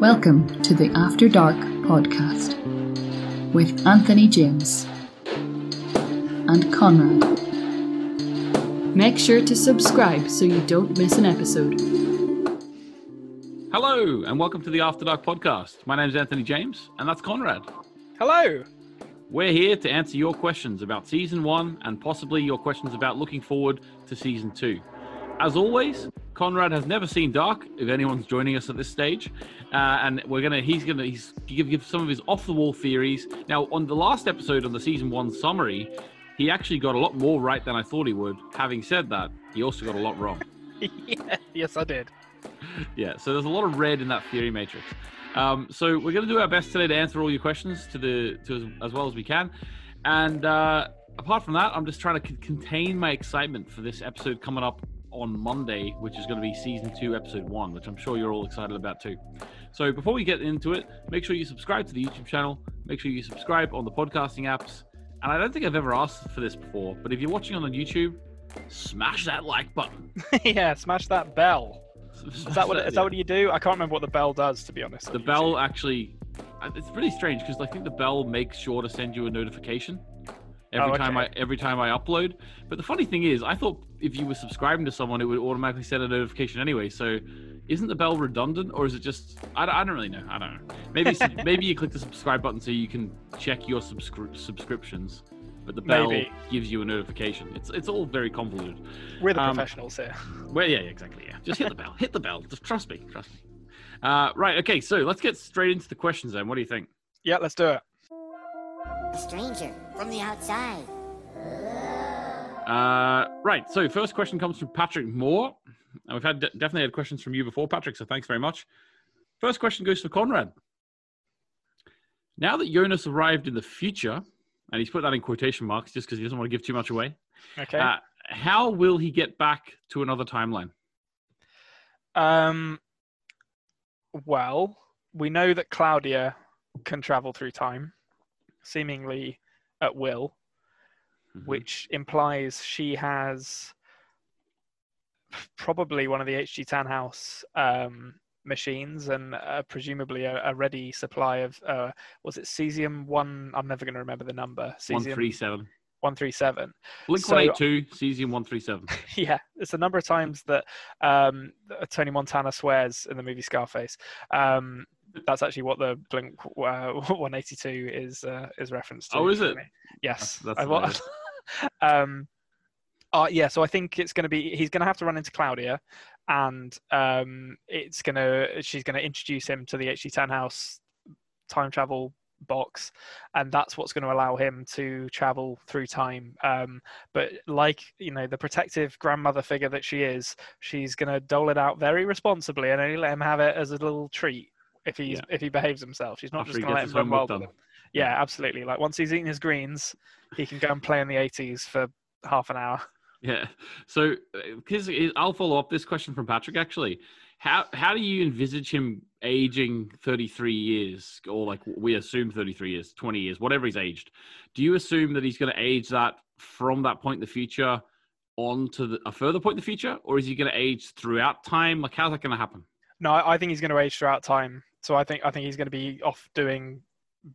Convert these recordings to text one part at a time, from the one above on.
Welcome to the After Dark podcast with Anthony James and Konrad. Make sure to subscribe so you don't miss an episode. Hello, and welcome to the After Dark podcast. My name is Anthony James, and that's Konrad. Hello. We're here to answer your questions about season one and possibly your questions about looking forward to season two. As always, Konrad has never seen Dark. If anyone's joining us at this stage, uh, and we're gonna, he's gonna, he's give, give some of his off the wall theories. Now, on the last episode on the season one summary, he actually got a lot more right than I thought he would. Having said that, he also got a lot wrong. yeah, yes, I did. Yeah, so there's a lot of red in that theory matrix. Um, so we're going to do our best today to answer all your questions to the to as, as well as we can. And uh, apart from that, I'm just trying to c- contain my excitement for this episode coming up on Monday, which is going to be season two, episode one, which I'm sure you're all excited about too. So before we get into it, make sure you subscribe to the YouTube channel. Make sure you subscribe on the podcasting apps. And I don't think I've ever asked for this before, but if you're watching on the YouTube, smash that like button. yeah, smash that bell. Is that what is that what you do? I can't remember what the bell does to be honest. the bell actually it's really strange because i think the bell makes sure to send you a notification every Oh, time i every time i upload but the funny thing is i thought if you were subscribing to someone it would automatically send a notification anyway so isn't the bell redundant or is it just i, don't- I don't really know i don't know maybe maybe you click the subscribe button so you can check your subscri- subscriptions but the bell Maybe. gives you a notification it's it's all very convoluted We're the um, professionals here. well, yeah, exactly. Yeah, just hit the bell. Hit the bell. Just trust me. Trust me. Uh, right. Okay. So let's get straight into the questions. Then, what do you think? Yeah, let's do it. A stranger from the outside. Uh, right. So first question comes from Patrick Moore. And we've had definitely had questions from you before, Patrick. So thanks very much. First question goes for Konrad. Now that Jonas arrived in the future, and he's put that in quotation marks just because he doesn't want to give too much away. Okay. Uh, how will he get back to another timeline? um. Well, we know that Claudia can travel through time, seemingly at will, Mhm. which implies she has probably one of the HG Tannhaus um, machines and uh, presumably a, a ready supply of uh, was it cesium one? I'm never going to remember the number. One Cesium three seven. one three seven. Blink So- one eight two. Cesium one three seven. yeah, it's a number of times that um, Tony Montana swears in the movie Scarface. Um, that's actually what the Blink uh, 182 is uh, is referenced to. Oh, is it? Yes. That's- that's I wa- hilarious. um, uh, yeah, so I think it's going to be he's going to have to run into Claudia, and um, it's going to she's going to introduce him to the HG Tannhaus time travel box, and that's what's going to allow him to travel through time. Um, but like you know, the protective grandmother figure that she is, she's going to dole it out very responsibly and only let him have it as a little treat if he's Yeah. if he behaves himself. She's not After just going to let him run wild with. Yeah, absolutely. Like once he's eaten his greens, he can go and play in the 80s for half an hour. Yeah. So, uh, because I'll follow up this question from Patrick. Actually, how how do you envisage him aging thirty three years, or like we assume thirty three years, twenty years, whatever he's aged? Do you assume that he's going to age that from that point in the future on to the, a further point in the future, or is he going to age throughout time? Like, how's that going to happen? No, I I think he's going to age throughout time. So I think I think he's going to be off doing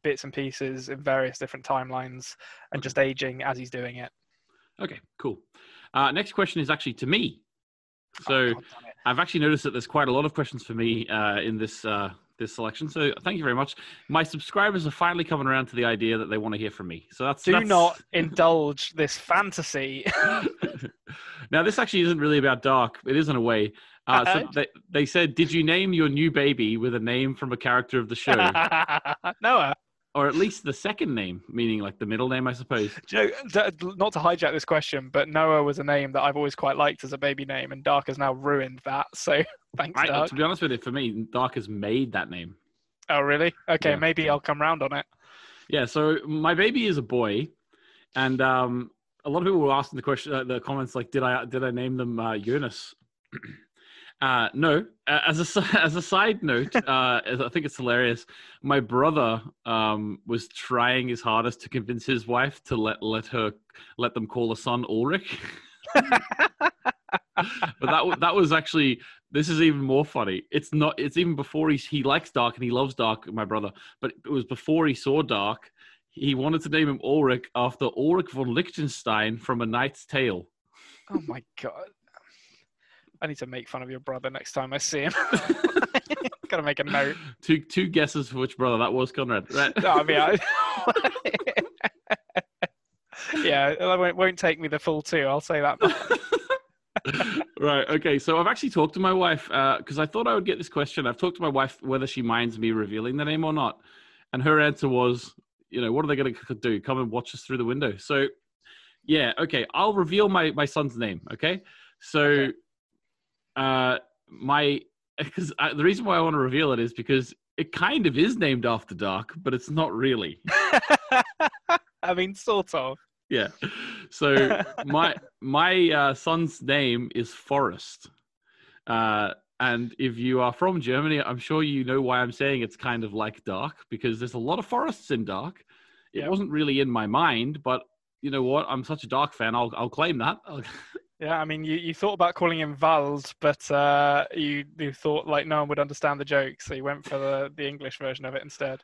bits and pieces in various different timelines and just aging as he's doing it. Okay, cool. Uh, next question is actually to me. So. Oh, damn it. I've actually noticed that there's quite a lot of questions for me uh, in this uh, this selection. So thank you very much. My subscribers are finally coming around to the idea that they want to hear from me. So that's do that's- not indulge this fantasy. now this actually isn't really about dark. It is in a way. Uh, so Uh-huh. they, they said, did you name your new baby with a name from a character of the show, Noah, or at least the second name, meaning like the middle name, I suppose? you know, not to hijack this question, but Noah was a name that I've always quite liked as a baby name, and Dark has now ruined that. So thanks, I, Dark. to be honest with you, for me, Dark has made that name. Oh, really? Okay, Yeah. maybe I'll come round on it. Yeah, so my baby is a boy, and um, a lot of people were asking the question, uh, the comments like, "Did I did I name them uh, Eunice?" uh, no. As a as a side note, uh, as I think it's hilarious. My brother um, was trying his hardest to convince his wife to let let her let them call a son Ulrich. but that that was actually this is even more funny. It's not. It's even before he he likes Dark and he loves Dark, my brother. But it was before he saw Dark. He wanted to name him Ulrich after Ulrich von Liechtenstein from A Knight's Tale. Oh my god. I need to make fun of your brother next time I see him. Gotta make a note. Two two guesses for which brother that was, Konrad. Right. No, I mean, I... yeah, that won't, won't take me the full two. I'll say that. right. Okay. So I've actually talked to my wife uh, because I thought I would get this question. I've talked to my wife whether she minds me revealing the name or not, and her answer was, you know, what are they going to do? Come and watch us through the window. So, yeah. Okay. I'll reveal my my son's name. Okay. So, Okay. Uh, my because the reason why I want to reveal it is because it kind of is named after Dark, but it's not really. I mean, sort of. Yeah. So my my uh, son's name is Forrest. Uh, and if you are from Germany, I'm sure you know why I'm saying it's kind of like Dark because there's a lot of forests in Dark. It wasn't really in my mind, but you know what? I'm such a Dark fan. I'll I'll claim that. Yeah, I mean, you, you thought about calling him Wald, but uh, you you thought like no one would understand the joke, so you went for the, the English version of it instead.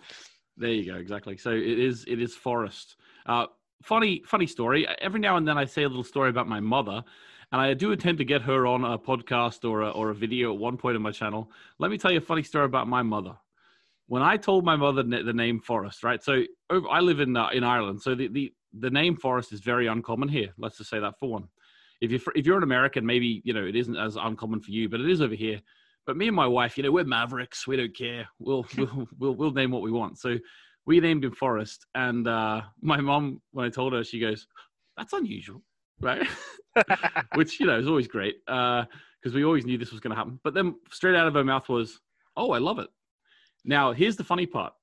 There you go. Exactly. So it is. It is Forrest. Uh, funny, funny story. Every now and then I say a little story about my mother, and I do intend to get her on a podcast or a, or a video at one point on my channel. Let me tell you a funny story about my mother. When I told my mother the name Forrest, right? So I live in uh, in Ireland, so the, the the name Forrest is very uncommon here. Let's just say that for one. If you're if you're an American, maybe you know it isn't as uncommon for you, but it is over here. But me and my wife, you know, we're mavericks. We don't care. We'll we'll we'll, we'll name what we want. So we named him Forrest. And uh, my mom, when I told her, she goes, "That's unusual, right?" Which you know is always great because we always knew this was going to happen. But then straight out of her mouth was, "Oh, I love it." Now here's the funny part.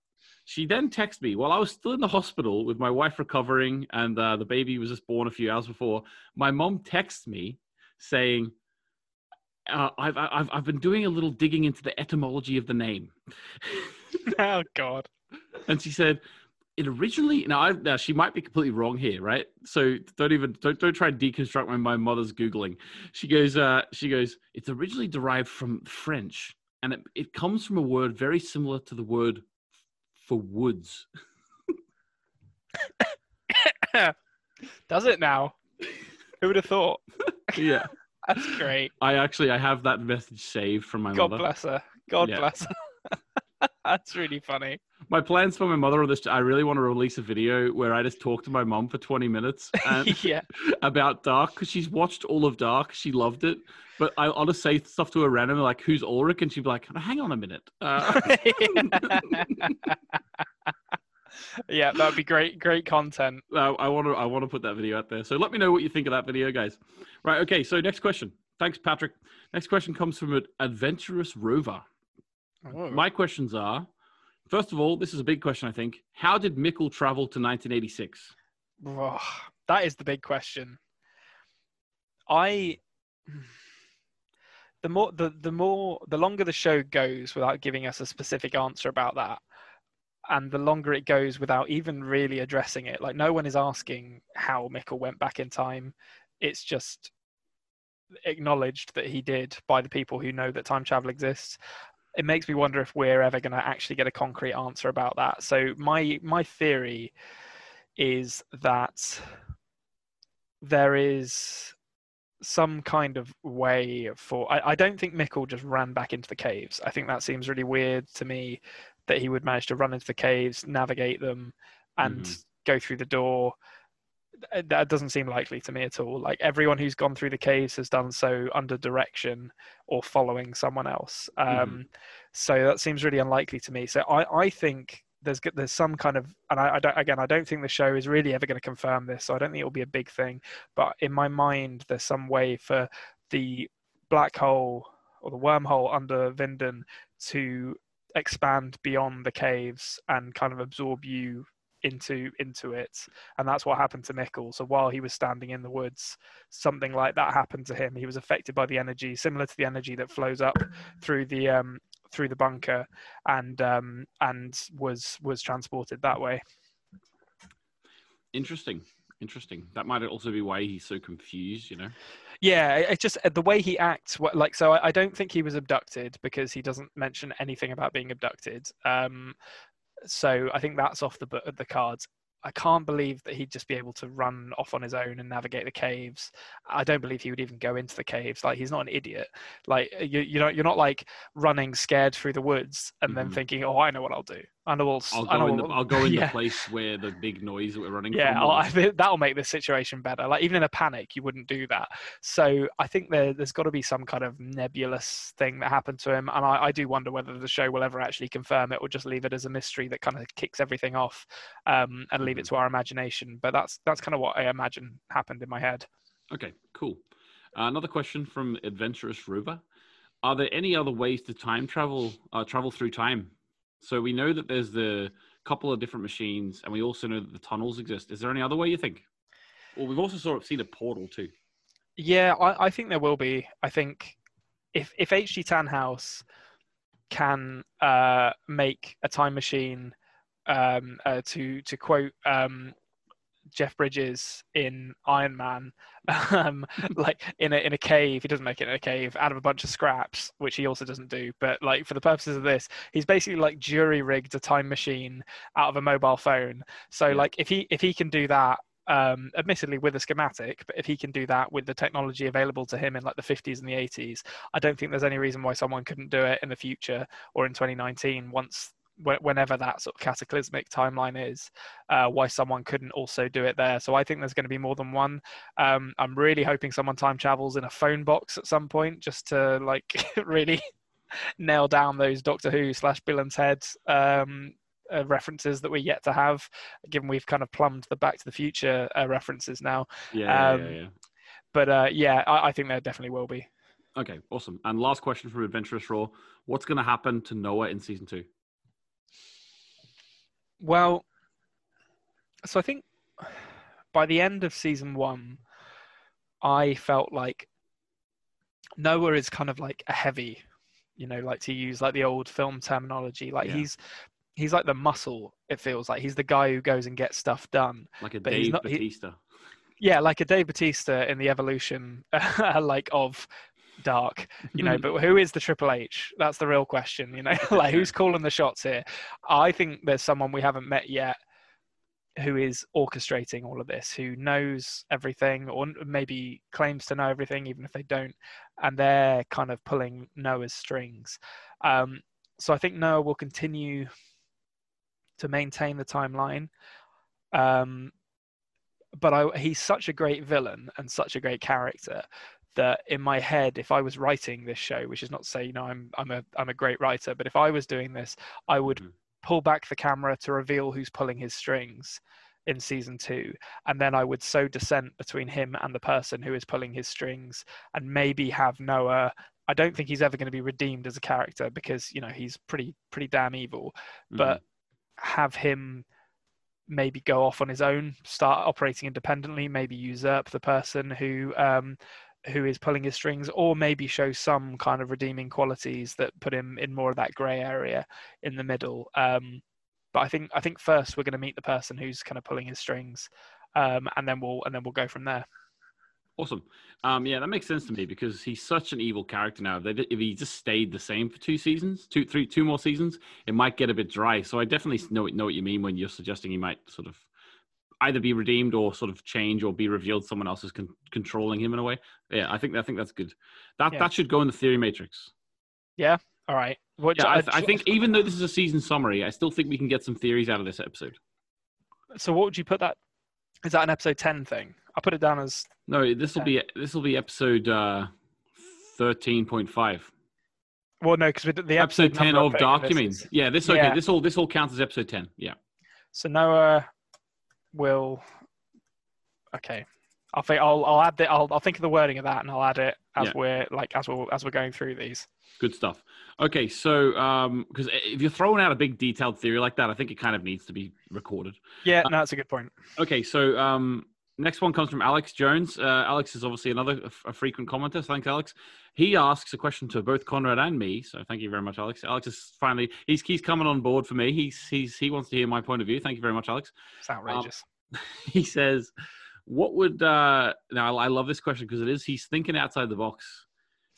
She then texted me while I was still in the hospital with my wife recovering, and uh, the baby was just born a few hours before. My mom texted me saying, uh, I've, I've, I've been doing a little digging into the etymology of the name. oh God. and she said it originally now, I, now she might be completely wrong here right so don't even don't, don't try and deconstruct my, my mother's googling she goes uh she goes it's originally derived from french and it, it comes from a word very similar to the word for woods Does it now? Who would have thought? yeah That's great. i actually i have that message saved from my God mother bless her. God Yeah. bless her. That's really funny. my plans for my mother on this i really want to release a video where i just talk to my mom for 20 minutes and yeah. about Dark because she's watched all of Dark. She loved it. But I, I'll just say stuff to her randomly, like, who's Ulrich? And she'd be like, hang on a minute. Uh, yeah, that would be great. Great content. uh, I want to I want to put that video out there. So let me know what you think of that video, guys. Right. Okay. So next question. Thanks, Patrick. Next question comes from an adventurous rover. Oh. My questions are first of all, this is a big question, I think. How did Mikkel travel to 1986? Oh, that is the big question. I the more the the more the longer the show goes without giving us a specific answer about that, and the longer it goes without even really addressing it. Like no one is asking how Mikkel went back in time. It's just acknowledged that he did by the people who know that time travel exists. It makes me wonder if we're ever going to actually get a concrete answer about that. So my my theory is that there is some kind of way for I, I don't think Mikkel just ran back into the caves. I think that seems really weird to me that he would manage to run into the caves, navigate them, and Mhm. go through the door. Th- That doesn't seem likely to me at all. Like everyone who's gone through the caves has done so under direction or following someone else. Um, So that seems really unlikely to me. So I, I think there's there's some kind of and I, I don't again I don't think the show is really ever going to confirm this. So I don't think it will be a big thing. But in my mind, there's some way for the black hole or the wormhole under Winden to expand beyond the caves and kind of absorb you into into it and that's what happened to Mikkel so while he was standing in the woods something like that happened to him he was affected by the energy similar to the energy that flows up through the um through the bunker and um and was was transported that way Interesting. Interesting. That might also be why he's so confused. You know. Yeah, it- it's just uh, the way he acts. Like, so I, I don't think he was abducted because he doesn't mention anything about being abducted. Um, so I think that's off the the cards. I can't believe that he'd just be able to run off on his own and navigate the caves. I don't believe he would even go into the caves. Like he's not an idiot. Like you, you know, you're not like running scared through the woods and then Mhm. thinking, "Oh, I know what I'll do. I know what'll, s- I'll I go in the I'll go in yeah. the place where the big noise that we're running Yeah, from. I'll- was. I think that'll make the situation better. Like even in a panic, you wouldn't do that. So I think there, there's got to be some kind of nebulous thing that happened to him, and I, I do wonder whether the show will ever actually confirm it or just leave it as a mystery that kind of kicks everything off um, and leave it to our imagination. But that's that's kind of what I imagine happened in my head. Okay, cool. Uh, another question from Adventurous Ruba. Are there any other ways to time travel, uh, travel through time? So we know that there's the couple of different machines, and we also know that the tunnels exist. Is there any other way you think? Well, we've also sort of seen a portal too. Yeah, I, I think there will be. I think if if H.G. Tannhaus can uh, make a time machine, um, uh, to to quote um, Jeff Bridges in Iron Man, um, like in a in a cave. He doesn't make it in a cave out of a bunch of scraps, which he also doesn't do. But like for the purposes of this, he's basically like jury rigged a time machine out of a mobile phone. So Yeah. like if he if he can do that um, admittedly with a schematic, but if he can do that with the technology available to him in like the 50s and the 80s, I don't think there's any reason why someone couldn't do it in the future or in 2019 once whenever that sort of cataclysmic timeline is, uh, why someone couldn't also do it there. So I think there's going to be more than one. Um, I'm really hoping someone time travels in a phone box at some point just to like really nail down those Doctor Who slash Bill and Ted um, uh, references that we're yet to have, given we've kind of plumbed the Back to the Future uh, references now. Yeah, yeah, Um, yeah, yeah. But uh, yeah, I, I think there definitely will be. Okay, awesome. And last question from Adventurous Raw: What's going to happen to Noah in season two? Well, so I think by the end of season one, I felt like Noah is kind of like a heavy, you know, like to use like the old film terminology. Like Yeah. he's he's like the muscle. It feels like he's the guy who goes and gets stuff done. Like a But he's Dave not- he- Batista. Yeah, like a Dave Batista in the evolution, like of Dark. you know but who is the triple h? That's the real question you know? Like who's calling the shots here? I think there's someone we haven't met yet who is orchestrating all of this who knows everything or maybe claims to know everything even if they don't and they're kind of pulling noah's strings. Um, so i think noah will continue to maintain the timeline. Um, but I, he's such a great villain and such a great character that in my head, if I was writing this show, which is not to say, you know, I'm I'm a I'm a great writer, but if I was doing this, I would Mhm. pull back the camera to reveal who's pulling his strings in season two, and then I would sow dissent between him and the person who is pulling his strings, and maybe have Noah. I don't think he's ever going to be redeemed as a character because you know he's pretty pretty damn evil, Mhm. but have him maybe go off on his own, start operating independently, maybe usurp the person who um, who is pulling his strings, or maybe show some kind of redeeming qualities that put him in more of that grey area in the middle. Um, but I think I think first we're going to meet the person who's kind of pulling his strings, um, and then we'll and then we'll go from there. Awesome. Um, yeah, that makes sense to me because he's such an evil character now. If he just stayed the same for two seasons, two, three, two more seasons, it might get a bit dry. So I definitely know know what you mean when you're suggesting he might sort of either be redeemed or sort of change or be revealed. Someone else is con- controlling him in a way. Yeah, I think I think that's good. That Yeah. that should go in the theory matrix. Yeah. All right. What, Yeah, I, uh, th- I think even though this is a season summary, I still think we can get some theories out of this episode. so. What would you put that? Is that an episode ten thing? I put it down as No, this will be this will be episode uh, thirteen point five. well, no, because the episode episode 10 of Dark, you mean? Yeah, this okay. Yeah. This all this all counts as episode 10. Yeah. So Noah will. Okay, I'll think I'll I'll add the I'll I'll think of the wording of that and I'll add it as Yeah. we're like as we're as we're going through these. Good stuff. Okay, so um because if you're throwing out a big detailed theory like that, I think it kind of needs to be recorded. Yeah, Uh, no, that's a good point. Okay, so um next one comes from Alex Jones. Uh, Alex is obviously another a, frequent commenter. Thanks, Alex. He asks a question to both Konrad and me. So thank you very much, Alex. Alex is finally he's he's coming on board for me. He's he's he wants to hear my point of view. Thank you very much, Alex. It's outrageous. he says, What would uh now I love this question because it is he's thinking outside the box.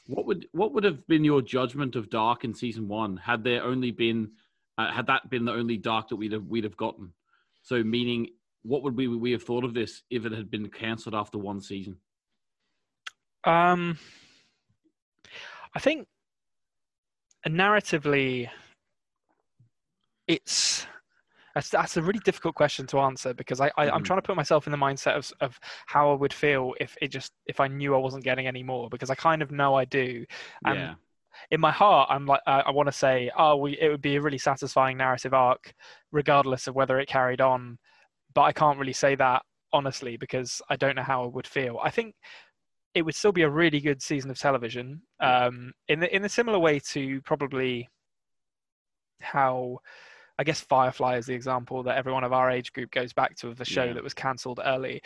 What would what would have been your judgment of Dark in season one had there only been uh, had that been the only Dark that we'd have we'd have gotten? So meaning, what would we we have thought of this if it had been cancelled after one season? Um, I think narratively, it's that's, that's a really difficult question to answer because I, I am Mhm. trying to put myself in the mindset of of how I would feel if it just if I knew I wasn't getting any more because I kind of know I do. And yeah, in my heart, I'm like uh, I want to say, oh, we it would be a really satisfying narrative arc, regardless of whether it carried on. But I can't really say that honestly because I don't know how I would feel. I think it would still be a really good season of television, um, in the, in a similar way to probably how. I guess Firefly is the example that everyone of our age group goes back to of the show Yeah. that was cancelled early.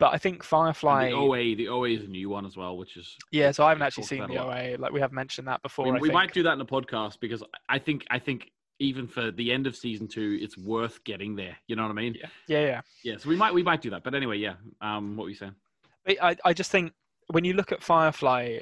But I think And Firefly, the OA the OA is a new one as well, which is yeah. So I haven't actually seen the. OA. Like we have mentioned that before. we, I we think. might do that in a podcast because I think I think even for the end of season two, it's worth getting there. You know what I mean? Yeah, yeah, yeah. Yeah. So we might we might do that. But anyway, yeah. Um, what were you saying? I, I just think when you look at Firefly,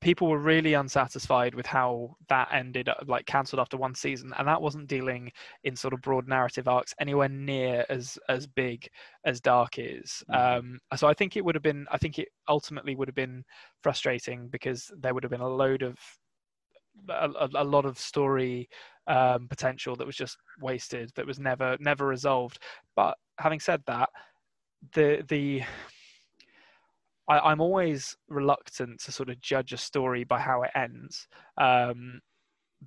people were really unsatisfied with how that ended, uh, like cancelled after one season, and that wasn't dealing in sort of broad narrative arcs anywhere near as as big as Dark is. Mhm. Um, so I think it would have been, I think it ultimately would have been frustrating because there would have been a load of a, a, lot of story um, potential that was just wasted, that was never never resolved. But having said that, the the I, I'm always reluctant to sort of judge a story by how it ends, um,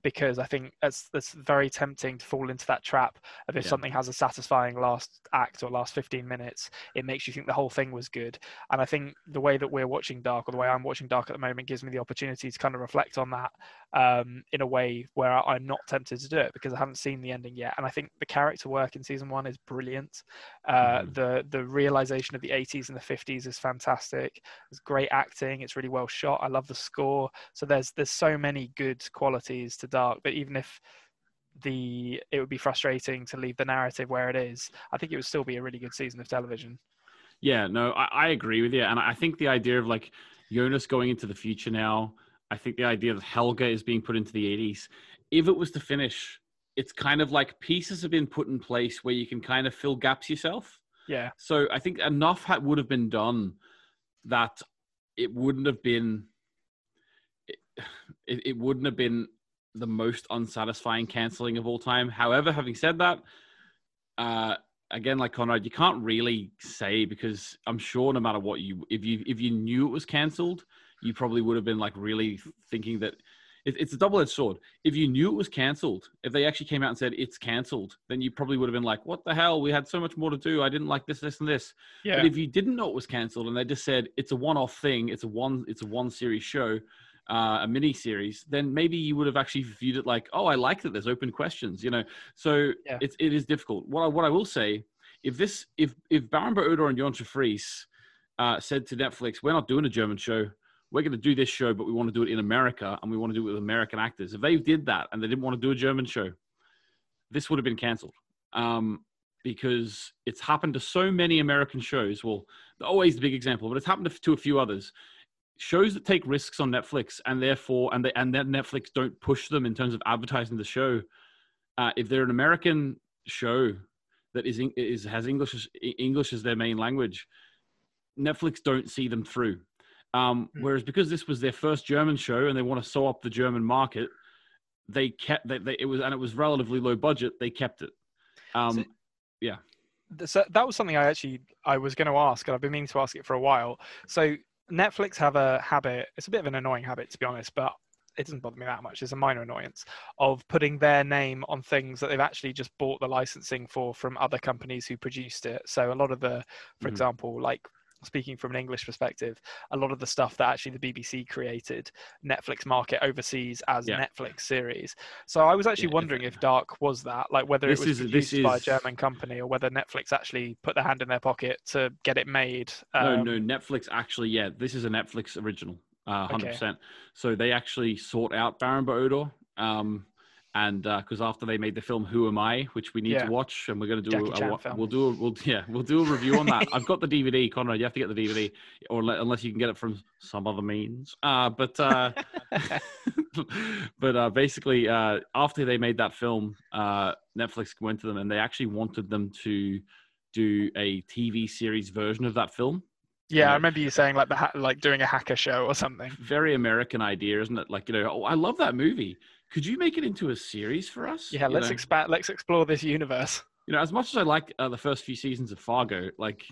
because I think that's that's very tempting to fall into that trap of if Yeah. something has a satisfying last act or last 15 minutes, it makes you think the whole thing was good. And I think the way that we're watching Dark, or the way I'm watching Dark at the moment, gives me the opportunity to kind of reflect on that um, in a way where I'm not tempted to do it because I haven't seen the ending yet. And I think the character work in season one is brilliant. Uh, Mhm. The the realization of the 80s and the 50s is fantastic. It's great acting. It's really well shot. I love the score. So there's there's so many good qualities to Dark. But even if the it would be frustrating to leave the narrative where it is, I think it would still be a really good season of television. Yeah, no, I, I agree with you, and I think the idea of like Jonas going into the future now. I think the idea that Helga is being put into the 80s. If it was to finish, it's kind of like pieces have been put in place where you can kind of fill gaps yourself. Yeah. So I think enough would have been done that it wouldn't have been it, it wouldn't have been the most unsatisfying canceling of all time. However, having said that, uh, again, like Konrad, you can't really say because I'm sure no matter what you if you if you knew it was cancelled, you probably would have been like really thinking that it, it's a double edged sword. If you knew it was cancelled, if they actually came out and said it's cancelled, then you probably would have been like, "What the hell? We had so much more to do. I didn't like this, this, and this." Yeah. But if you didn't know it was cancelled and they just said it's a one-off thing, it's a one, it's a one-series show, uh, a mini series, then maybe you would have actually viewed it like, oh, I like that. There's open questions, you know. So Yeah. it's it is difficult. What I, what I will say, if this, if if Baran Odar and Jantje Friese uh, said to Netflix, we're not doing a German show. We're going to do this show, but we want to do it in America and we want to do it with American actors. If they did that and they didn't want to do a German show, this would have been cancelled. Um, because it's happened to so many American shows. Well, always the big example, but it's happened to, to a few others. Shows that take risks on Netflix and therefore, and they, and then Netflix don't push them in terms of advertising the show. Uh, if they're an American show that is, is has English as, English as their main language, Netflix don't see them through. Um, Hmm. whereas because this was their first German show and they want to sew up the German market, they kept they, they, it was and it was relatively low budget. They kept it. Um, So- Th- so that was something I actually I was going to ask, and I've been meaning to ask it for a while. So Netflix have a habit. It's a bit of an annoying habit, to be honest, but it doesn't bother me that much. It's a minor annoyance of putting their name on things that they've actually just bought the licensing for from other companies who produced it. So a lot of the, for Mhm. example, like speaking from an English perspective, a lot of the stuff that actually the BBC created, Netflix market overseas as Yeah. Netflix series. So I was actually Yeah, wondering if Dark was that, like whether it was is- produced by a German company or whether Netflix actually put their hand in their pocket to get it made. No, Um, no, Netflix actually, yeah, this is a Netflix original, uh, hundred Okay. percent. So they actually sought out Baran Odar, um, and because after they made the film Who Am I, which we need Yeah. to watch, and we're going to do Jackie a, Chan we'll do a, we'll yeah we'll do a review on that. I've got the DVD, Konrad. You have to get the DVD, or le- unless you can get it from some other means. Uh, but uh, but uh, basically, uh, after they made that film, uh, Netflix went to them and they actually wanted them to do a TV series version of that film. Yeah, Yeah. I remember you saying like the ha- like doing a hacker show or something. Very American idea, isn't it? Like you know, oh, I love that movie. Could you make it into a series for us? Yeah, You let's know? expand. Let's explore this universe. you know, as much as I like uh, the first few seasons of Fargo, like,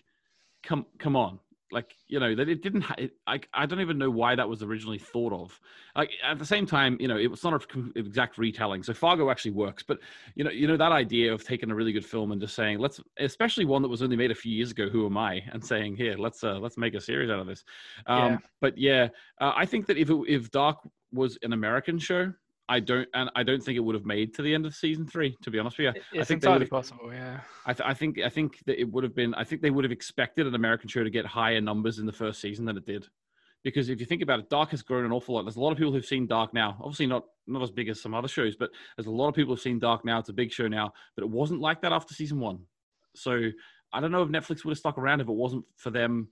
come come on, like, you know, that it didn't. Ha- it, I I don't even know why that was originally thought of. Like at the same time, you know, it was not an com- exact retelling. So Fargo actually works, but you know, you know that idea of taking a really good film and just saying, let's, especially one that was only made a few years ago, Who Am I, and saying, here, let's uh, let's make a series out of this. Um, Yeah. But yeah, uh, I think that if it, if Dark was an American show. I don't, and I don't think it would have made to the end of season three. To be honest with you, It- I It's think entirely have possible. Yeah. I, th- I think I think that it would have been I think they would have expected an American show to get higher numbers in the first season than it did. Because if you think about it, Dark has grown an awful lot. There's a lot of people who've seen Dark now. Obviously not not as big as some other shows, but there's a lot of people who've seen Dark now. It's a big show now, but it wasn't like that after season one. So I don't know if Netflix would have stuck around if it wasn't for them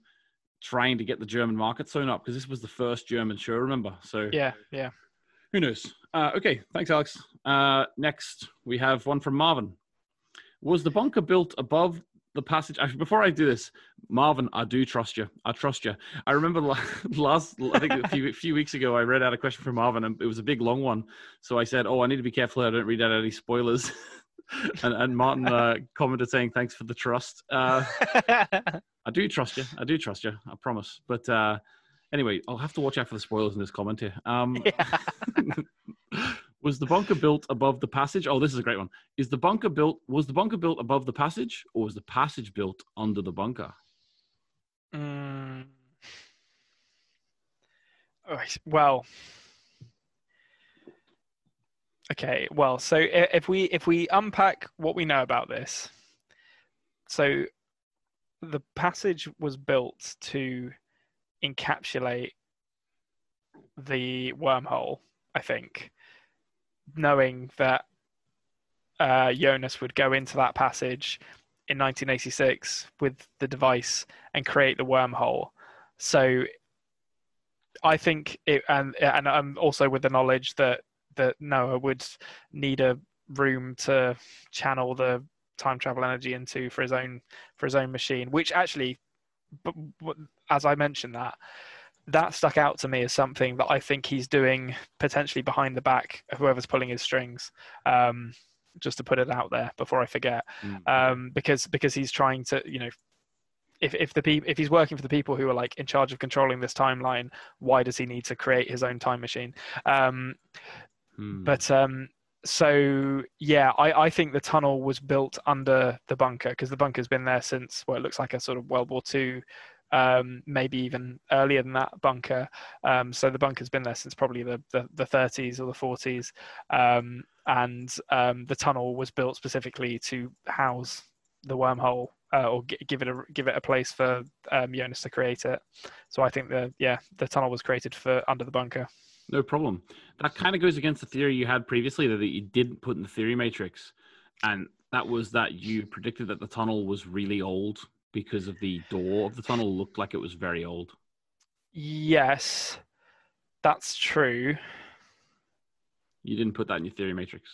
trying to get the German market sewn up because this was the first German show, remember? So Yeah. Yeah. Who knows? Uh, okay, thanks, Alex. Uh, next, we have one from Marvin. Was the bunker built above the passage? Actually, before I do this, Marvin, I do trust you. I trust you. I remember la- last, I think a few, few weeks ago, I read out a question from Marvin, and it was a big, long one. So I said, "Oh, I need to be careful. I don't read out any spoilers." and, and Martin uh, commented saying, "Thanks for the trust." Uh, I do trust you. I do trust you. I promise. But uh, anyway, I'll have to watch out for the spoilers in this comment here. Um, was the bunker built above the passage? Oh, this is a great one. Is the bunker built? Was the bunker built above the passage, or was the passage built under the bunker? Mm. Oh, Well, okay. Well, so if we if we unpack what we know about this, so the passage was built to encapsulate the wormhole. I think, knowing that uh, Jonas would go into that passage in 1986 with the device and create the wormhole. So I think it, and and um, also with the knowledge that that Noah would need a room to channel the time travel energy into for his own for his own machine, which actually, but, but as I mentioned that. That stuck out to me as something that I think he's doing potentially behind the back of whoever's pulling his strings. Um, just to put it out there before I forget um, because because he's trying to you know if if the peop- if he's working for the people who are like in charge of controlling this timeline, why does he need to create his own time machine? Um, Hmm. but um, so yeah, I, I think the tunnel was built under the bunker because the bunker's been there since well, it looks like a sort of World War Two. Um, maybe even earlier than that bunker. Um, so the bunker's been there since probably the, the, the 30s or the 40s. Um, and um, the tunnel was built specifically to house the wormhole uh, or g- give it a give it a place for um, Jonas to create it. So I think the yeah the tunnel was created for under the bunker. No problem. That kind of goes against the theory you had previously that you didn't put in the theory matrix, and that was that you predicted that the tunnel was really old because of the door of the tunnel looked like it was very old. Yes, that's true. You didn't put that in your theory matrix.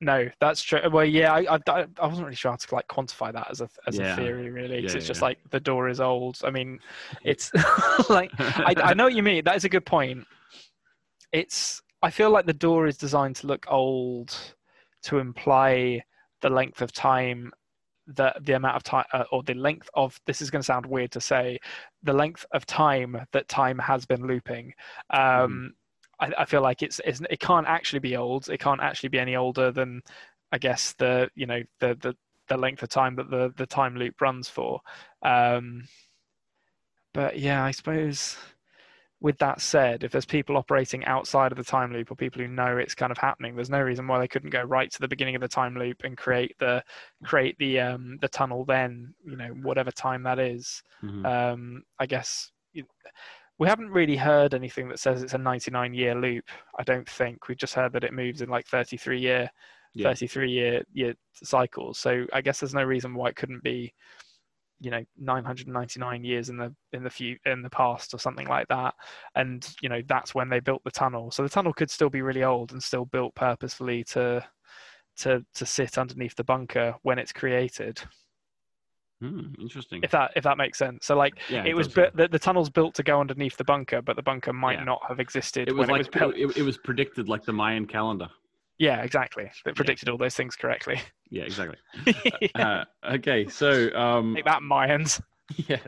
No, that's true. Well, yeah, I, I, I wasn't really sure how to like quantify that as a as Yeah. a theory, really. 'cause Yeah, it's just like the door is old. I mean, it's like I, I know what you mean. That is a good point. It's I feel like the door is designed to look old to imply the length of time that the amount of time uh, or the length of this is going to sound weird to say the length of time that time has been looping. Um I, I feel like it's, it's it can't actually be old. It can't actually be any older than i guess the you know the the, the length of time that the the time loop runs for. Um but yeah i suppose with that said, if there's people operating outside of the time loop or people who know it's kind of happening, there's no reason why they couldn't go right to the beginning of the time loop and create the create the um, the tunnel then, you know, whatever time that is. Mhm. Um, I guess we haven't really heard anything that says it's a 99 year loop. I don't think we've just heard that it moves in like 33 year, Yeah. 33 year year cycles. So I guess there's no reason why it couldn't be, you know, 999 years in the in the few in the past or something like that. And you know that's when they built the tunnel. So the tunnel could still be really old and still built purposefully to to to sit underneath the bunker when it's created. Hmm, interesting. If that if that makes sense. So like yeah, it was does, built the, the tunnel's built to go underneath the bunker but the bunker might Yeah. not have existed It was when like it was built it, it was predicted like the Mayan calendar. Yeah exactly it predicted all those things correctly Yeah, exactly. Uh, okay, so um, Take that mayans Yeah.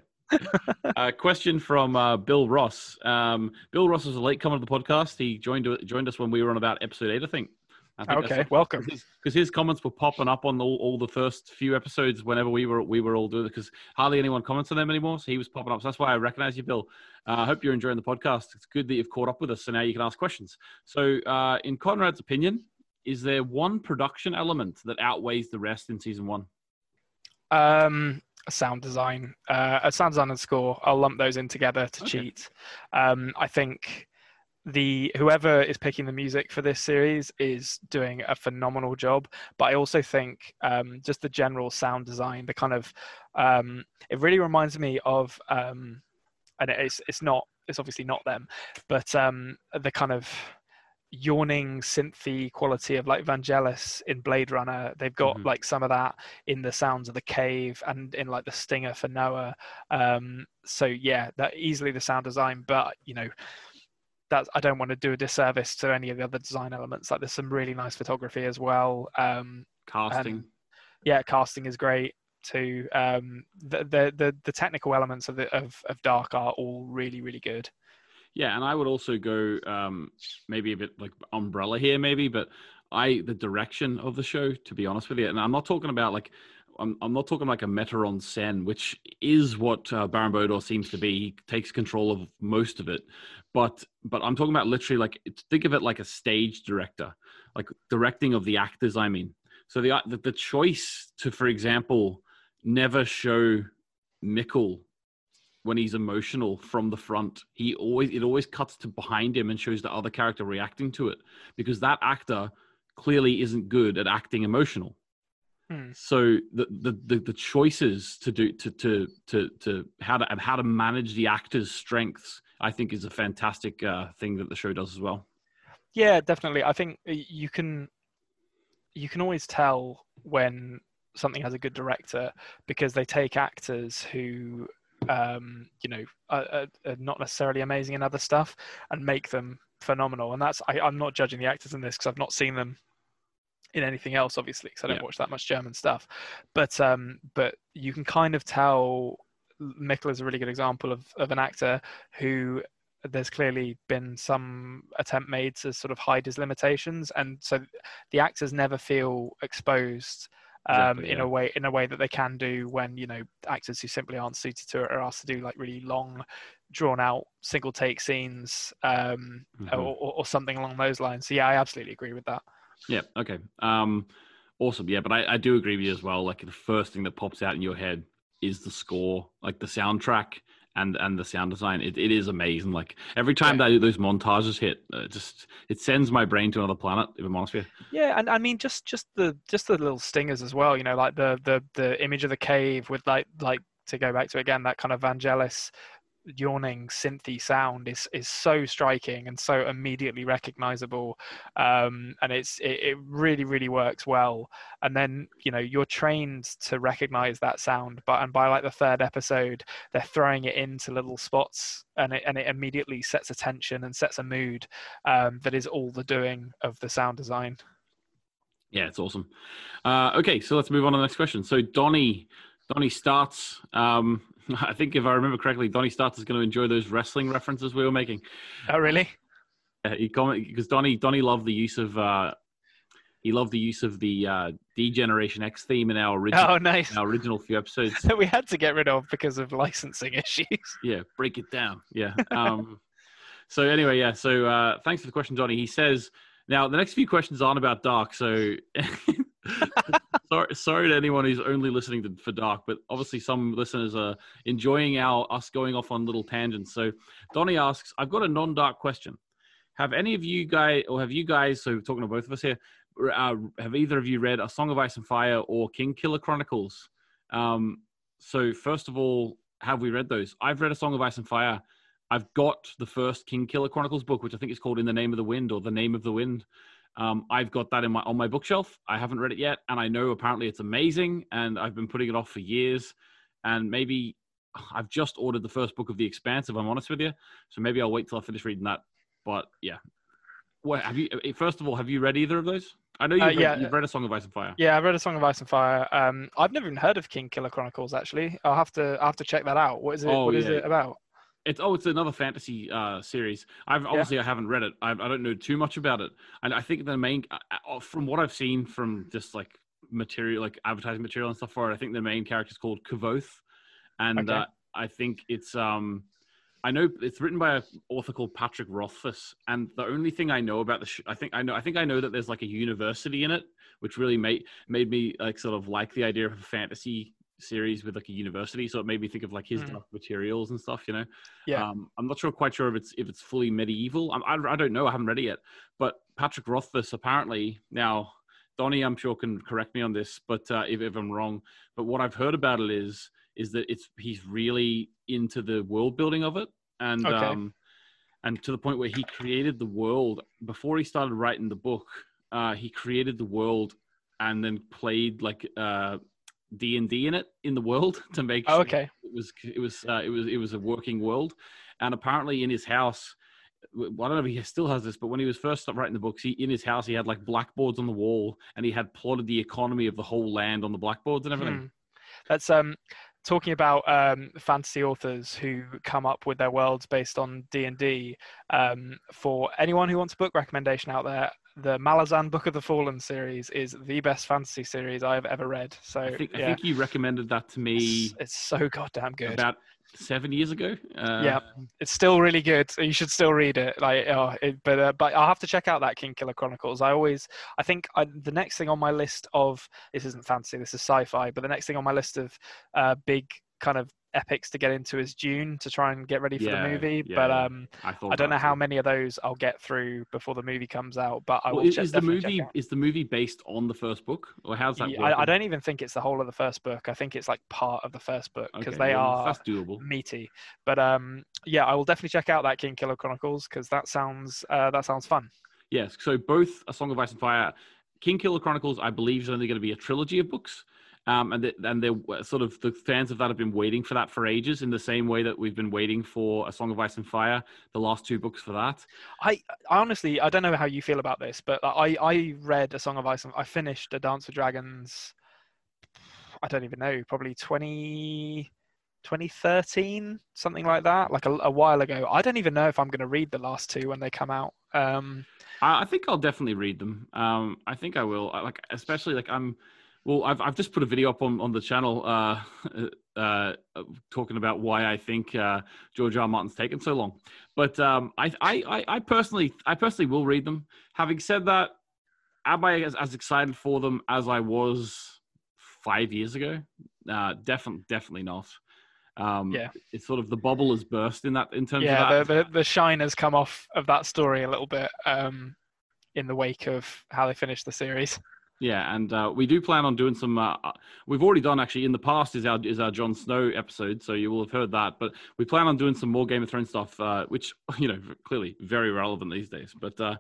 a question from uh, Bill Ross. Um, Bill Ross was a late comer to the podcast. He joined joined us when we were on about episode eight, I think. I think okay welcome Because his comments were popping up on all, all the first few episodes whenever we were we were all doing it. Because hardly anyone comments on them anymore, so he was popping up. So that's why I recognize you, Bill. Uh, I hope you're enjoying the podcast. It's good that you've caught up with us, so now you can ask questions. So, uh, in Konrad's opinion, is there one production element that outweighs the rest in season one? um sound design uh a sound design and score i'll lump those in together to Okay. cheat um i think the whoever is picking the music for this series is doing a phenomenal job but i also think um just the general sound design the kind of um it really reminds me of um and it's it's not it's obviously not them but um the kind of yawning synthy quality of like Vangelis in Blade Runner. They've got Mhm. like some of that in the sounds of the cave and in like the stinger for Noah. Um, so yeah, that easily the sound design, but you know, that's I don't want to do a disservice to any of the other design elements. Like there's some really nice photography as well. Um, Casting. yeah, casting is great too. Um, the, the the the technical elements of the of, of Dark are all really really good. Yeah, and I would also go um, maybe a bit like umbrella here, maybe, but I the direction of the show, to be honest with you, and I'm not talking about like I'm I'm not talking like a metteur en scène, which is what uh, Baran bo Odar seems to be. He takes control of most of it, but but I'm talking about literally like think of it like a stage director, like directing of the actors. I mean, so the the, the choice to, for example, never show Mikkel when he's emotional from the front. He always it always cuts to behind him and shows the other character reacting to it because that actor clearly isn't good at acting emotional. Hmm. So the, the the the choices to do to to to to how to and how to manage the actor's strengths, I think, is a fantastic uh, thing that the show does as well. Yeah, definitely. I think you can you can always tell when something has a good director because they take actors who um, you know are, are, not necessarily amazing in other stuff and make them phenomenal. And that's I, I'm not judging the actors in this because I've not seen them in anything else, obviously, because I don't Yeah. watch that much German stuff. But um, but you can kind of tell. Mikkel is a really good example of, of an actor who there's clearly been some attempt made to sort of hide his limitations, and so the actors never feel exposed um, Exactly, in yeah. a way in a way that they can do when you know actors who simply aren't suited to it are asked to do like really long, drawn out single take scenes um, Mhm. or, or, or something along those lines. So yeah, I absolutely agree with that. Yeah. Okay. Um, awesome. Yeah, but I, I do agree with you as well. Like the first thing that pops out in your head is the score, like the soundtrack and and the sound design. It, it is amazing. Like every time that those montages hit, uh, just it sends my brain to another planet. If I'm honest with you. Yeah, and I mean just just the just the little stingers as well. You know, like the the the image of the cave with like like to go back to again that kind of Vangelis yawning synthy sound is is so striking and so immediately recognizable um and it's it, it really really works well and then you know you're trained to recognize that sound but and by like the third episode they're throwing it into little spots and it and it immediately sets a tension and sets a mood um that is all the doing of the sound design Yeah, it's awesome. Uh, okay, so let's move on to the next question. So Donnie, Donnie starts. Um, I think if I remember correctly, Donnie starts is going to enjoy those wrestling references we were making. oh really Uh, he comment because Donnie Donnie loved the use of uh, he loved the use of the uh, D Generation X theme in our original oh nice our original few episodes. that we had to get rid of because of licensing issues yeah, break it down. Yeah. Um, so anyway, yeah. So uh, thanks for the question, Donnie. He says now the next few questions aren't about Dark. So Sorry, sorry to anyone who's only listening to, for Dark, but obviously some listeners are enjoying our us going off on little tangents. So Donnie asks, "I've got a non-dark question. Have any of you guys, or have you guys, so talking to both of us here, uh, have either of you read A Song of Ice and Fire or Kingkiller Chronicles? Um, so first of all, have we read those? I've read A Song of Ice and Fire. I've got the first Kingkiller Chronicles book, which I think is called In the Name of the Wind or The Name of the Wind. Um, I've got that in my on my bookshelf. I haven't read it yet, and I know apparently it's amazing, and I've been putting it off for years. And maybe I've just ordered the first book of The Expanse, if I'm honest with you. So maybe I'll wait till I finish reading that. But yeah, what have you? eh, First of all, have you read either of those? I know you've, Uh, read, yeah. you've read A Song of Ice and Fire. Yeah, I've read a Song of Ice and Fire. Um, I've never even heard of King Killer Chronicles. Actually, I'll have to I'll have to check that out. What is it? Oh, what is yeah. it about? It's oh, it's another fantasy uh, series. I've obviously I haven't read it. I, I don't know too much about it, and I think the main, uh, uh, from what I've seen from just like material, like advertising material and stuff for it, I think the main character is called Kvothe, and Okay. uh, I think it's um, I know it's written by an author called Patrick Rothfuss, and the only thing I know about the, sh- I think I know, I think I know that there's like a university in it, which really made made me like sort of like the idea of a fantasy series with like a university. So it made me think of like his dark materials and stuff, you know. Yeah. Um, I'm not sure, quite sure if it's if it's fully medieval. I'm, I I don't know. I haven't read it yet. But Patrick Rothfuss apparently now, Donnie, I'm sure can correct me on this, but uh, if if I'm wrong, but what I've heard about it is is that it's he's really into the world building of it, and Okay. um, and to the point where he created the world before he started writing the book. Uh, he created the world and then played like uh D and D in it in the world to make Oh, sure it was it was uh, it was it was a working world, and apparently in his house, I don't know if he still has this, but when he was first writing the books, he in his house he had like blackboards on the wall, and he had plotted the economy of the whole land on the blackboards and everything. Hmm. That's um talking about um fantasy authors who come up with their worlds based on D and D. Um, for anyone who wants a book recommendation out there, the Malazan Book of the Fallen series is the best fantasy series I have ever read. So I think yeah, I think you recommended that to me it's, it's so goddamn good. about seven years ago. Uh, Yeah. it's still really good. You should still read it. Like, oh, it, but uh, but I'll have to check out that King Killer Chronicles. I always, I think I, the next thing on my list of this isn't fantasy, this is sci-fi, but the next thing on my list of uh, big kind of epics to get into is Dune to try and get ready for Yeah, the movie. yeah, but um, I thought I don't know how many of those I'll get through before the movie comes out. But I Well, will is, is the movie is the movie based on the first book, or how's that? Yeah, I, I don't even think it's the whole of the first book. I think it's like part of the first book because Okay, they well, are that's doable. meaty. But um, yeah, I will definitely check out that King Killer Chronicles because that sounds uh, that sounds fun. Yes. So both A Song of Ice and Fire, King Killer Chronicles, I believe is only going to be a trilogy of books. Um, and the, and they're sort of the fans of that have been waiting for that for ages, in the same way that we've been waiting for A Song of Ice and Fire, the last two books for that. I, I honestly I don't know how you feel about this, but I I read A Song of Ice and I finished A Dance with Dragons. I don't even know, probably 20, 2013, something like that, like a, a while ago. I don't even know if I'm going to read the last two when they come out. Um, I, I think I'll definitely read them. Um, I think I will. I, like, especially like I'm. Well, I've I've just put a video up on on the channel, uh, uh, talking about why I think uh, George R. Martin's taken so long. But um, I, I I I personally I personally will read them. Having said that, am I as, as excited for them as I was five years ago? Uh, definitely definitely not. Um, Yeah. it's sort of the bubble has burst in that in terms yeah, of the, the the shine has come off of that story a little bit um, in the wake of how they finished the series. Yeah, and uh, we do plan on doing some. Uh, uh, we've already done actually in the past is our is our Jon Snow episode, so you will have heard that. But we plan on doing some more Game of Thrones stuff, uh, which you know clearly very relevant these days. But uh,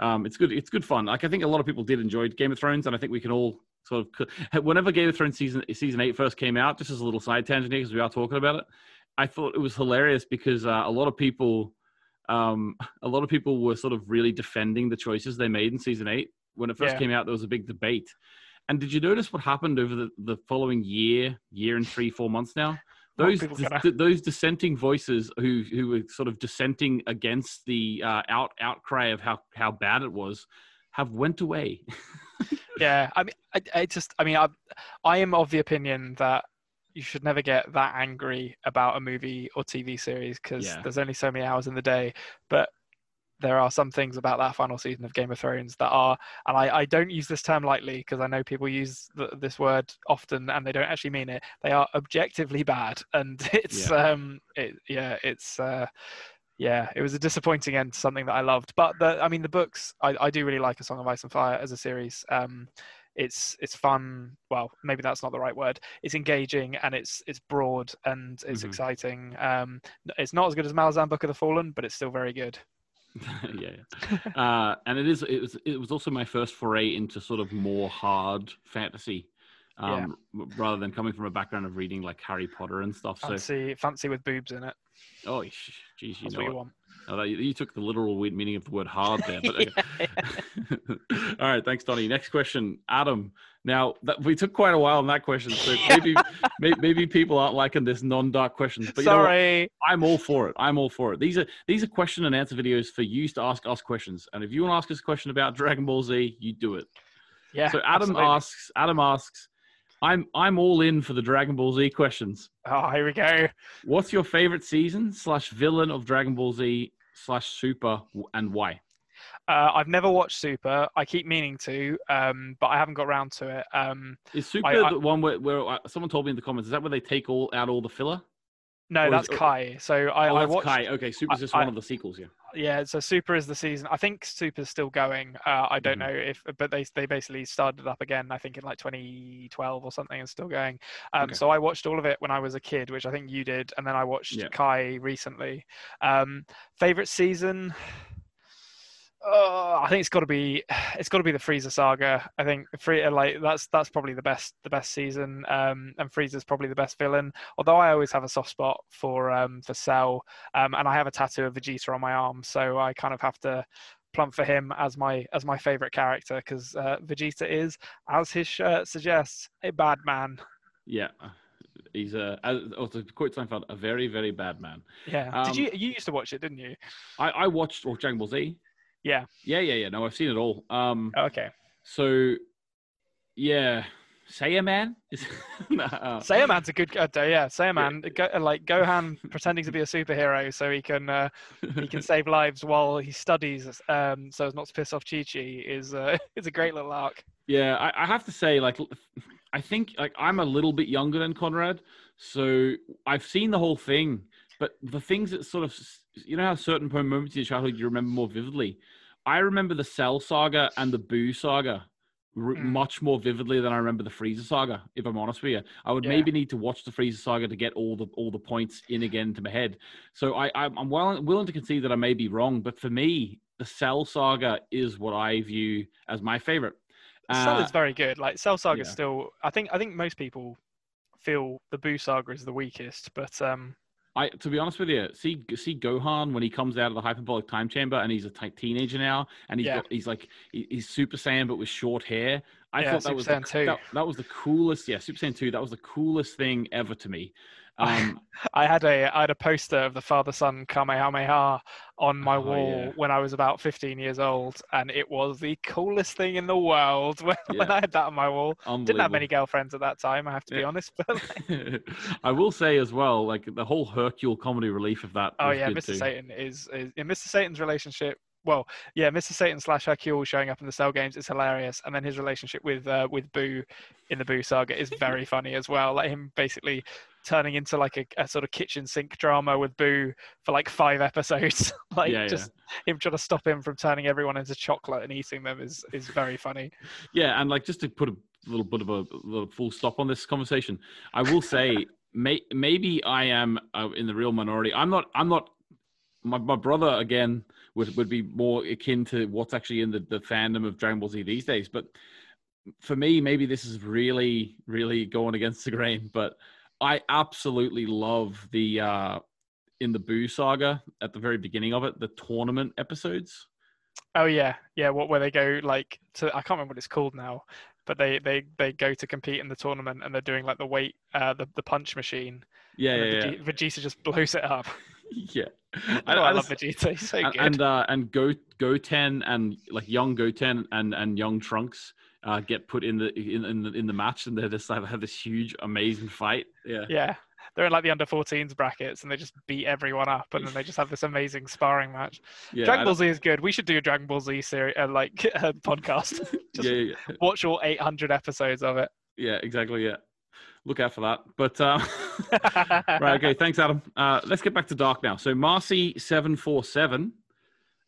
um, it's good. It's good fun. Like I think a lot of people did enjoy Game of Thrones, and I think we can all sort of whenever Game of Thrones season season eight first came out, just as a little side tangent here because we are talking about it. I thought it was hilarious because uh, a lot of people, um, a lot of people were sort of really defending the choices they made in season eight when it first Yeah. came out, there was a big debate. And did you notice what happened over the, the following year, year and three, four months now? Those people dis- gonna- those dissenting voices who who were sort of dissenting against the uh, out outcry of how how bad it was have went away. yeah i mean I, I just i mean I, I am of the opinion that you should never get that angry about a movie or tv series because Yeah. there's only so many hours in the day but there are some things about that final season of Game of Thrones that are, and I, I don't use this term lightly because I know people use the, this word often and they don't actually mean it. They are objectively bad, and it's Yeah. um, it, yeah, it's uh, yeah, it was a disappointing end to something that I loved. But the, I mean, the books, I, I do really like A Song of Ice and Fire as a series. Um, it's it's fun. Well, maybe that's not the right word. It's engaging and it's it's broad and it's Mhm. exciting. Um, it's not as good as Malazan Book of the Fallen, but it's still very good. yeah, yeah. Uh, and it is. It was. It was also my first foray into sort of more hard fantasy, um, rather than coming from a background of reading like Harry Potter and stuff. So, Fancy fancy with boobs in it. oh, geez, you That's know what you what? want. That- you, took the literal meaning of the word hard there. But okay. all right, thanks, Donny. Next question, Adam. Now that we took quite a while on that question, so maybe may, maybe people aren't liking this non-dark questions. But you know? Sorry. I'm all for it. I'm all for it. These are these are question and answer videos for you to ask us questions. And if you want to ask us a question about Dragon Ball Z, you do it. Yeah. so Adam absolutely. asks. Adam asks. I'm I'm all in for the Dragon Ball Z questions. Oh, here we go. What's your favorite season slash villain of Dragon Ball Z slash Super and why? Uh, I've never watched Super. I keep meaning to, um, but I haven't got round to it. Um, Is Super I- the one where, where uh, someone told me in the comments? Is that where they take all out all the filler? No, Or that's or- Kai. So I, oh, I watched. Kai. Okay, Super's just I- one of the sequels. Yeah. Yeah, so Super is the season. I think Super's still going. Uh, I don't Mhm. know if, but they they basically started up again. I think in like 2012 or something, and still going. Um, Okay. So I watched all of it when I was a kid, which I think you did, and then I watched Yeah. Kai recently. Um, favorite season. Oh, I think it's got to be it's got to be the Frieza saga. I think free like that's that's probably the best the best season. Um, and Frieza's probably the best villain. Although I always have a soft spot for um for Cell, um, and I have a tattoo of Vegeta on my arm, so I kind of have to plump for him as my as my favorite character because uh, Vegeta is, as his shirt suggests, a bad man. Yeah. He's a, to quote Seinfeld, a very, very bad man. Yeah. Um, Did you you used to watch it, didn't you? I, I watched oh, Dragon Ball Z. Yeah. Yeah, yeah, yeah. No, I've seen it all. Um, Oh, Okay. so yeah, Saiyaman is. uh, Saiyaman's a Man's a good uh, yeah. Saiyaman, go, uh, like Gohan pretending to be a superhero so he can uh, he can save lives while he studies, um, so as not to piss off Chi Chi is uh, is a great little arc. yeah, I, I have to say, like, I think like I'm a little bit younger than Konrad, so I've seen the whole thing. But the things that sort of, you know, how certain moments in your childhood you remember more vividly. I remember the Cell saga and the Boo saga r- Mm. much more vividly than I remember the Frieza saga. If I'm honest with you, I would Yeah. maybe need to watch the Frieza saga to get all the all the points in again to my head. So I I'm, well, willing to concede that I may be wrong, but for me, the Cell saga is what I view as my favorite. Cell Uh, is very good. Like Cell Saga is yeah. still. I think I think most people feel the Boo Saga is the weakest, but um, I, to be honest with you, see see Gohan when he comes out of the hyperbolic time chamber and he's a t- teenager now, and he's Yeah. got, he's like he- he's Super Saiyan but with short hair. I Yeah, thought that Super was the, that, that was the coolest. Yeah, Super Saiyan two. That was the coolest thing ever to me. Um, I had a I had a poster of the father son Kamehameha on my Oh, wall yeah. when I was about 15 years old, and it was the coolest thing in the world when, when I had that on my wall. Didn't have many girlfriends at that time, I have to be Yeah. honest. But like, I will say as well, like the whole Hercule comedy relief of that. oh yeah, Mr. too. Satan is, is in Mr. Satan's relationship. Well, yeah, Mr. Satan slash Hercule showing up in the Cell games is hilarious, and then his relationship with uh, with Boo in the Boo saga is very funny as well. Like him basically turning into like a, a sort of kitchen sink drama with Boo for like five episodes. like Yeah, yeah. just him trying to stop him from turning everyone into chocolate and eating them is is very funny. Yeah, and like just to put a little bit of a, little full stop on this conversation, I will say may, maybe I am uh, in the real minority. I'm not. I'm not. My, my brother again would would be more akin to what's actually in the, the fandom of Dragon Ball Z these days. But for me, maybe this is really really going against the grain. But I absolutely love the uh in the Boo saga at the very beginning of it, the tournament episodes. Oh yeah, yeah. What where they go like to I can't remember what it's called now, but they they they go to compete in the tournament and they're doing like the weight uh the the punch machine. Yeah, yeah, then yeah. Vegeta, Vegeta just blows it up. yeah. Oh, I, love just- Vegeta. He's so and, good. and uh and go goten and like young goten and and young trunks uh get put in the in in the, in the match and they just have, have this huge amazing fight yeah yeah, they're in like the under 14s brackets and they just beat everyone up and then they just have this amazing sparring match. Yeah, Dragon Ball Z is good. We should do a Dragon Ball Z series, uh, like uh, podcast. just yeah, yeah, yeah. watch all 800 episodes of it. yeah, exactly. Yeah, look out for that. But uh, right, okay, thanks, Adam. Uh, let's get back to Dark now. So Marcy seven four seven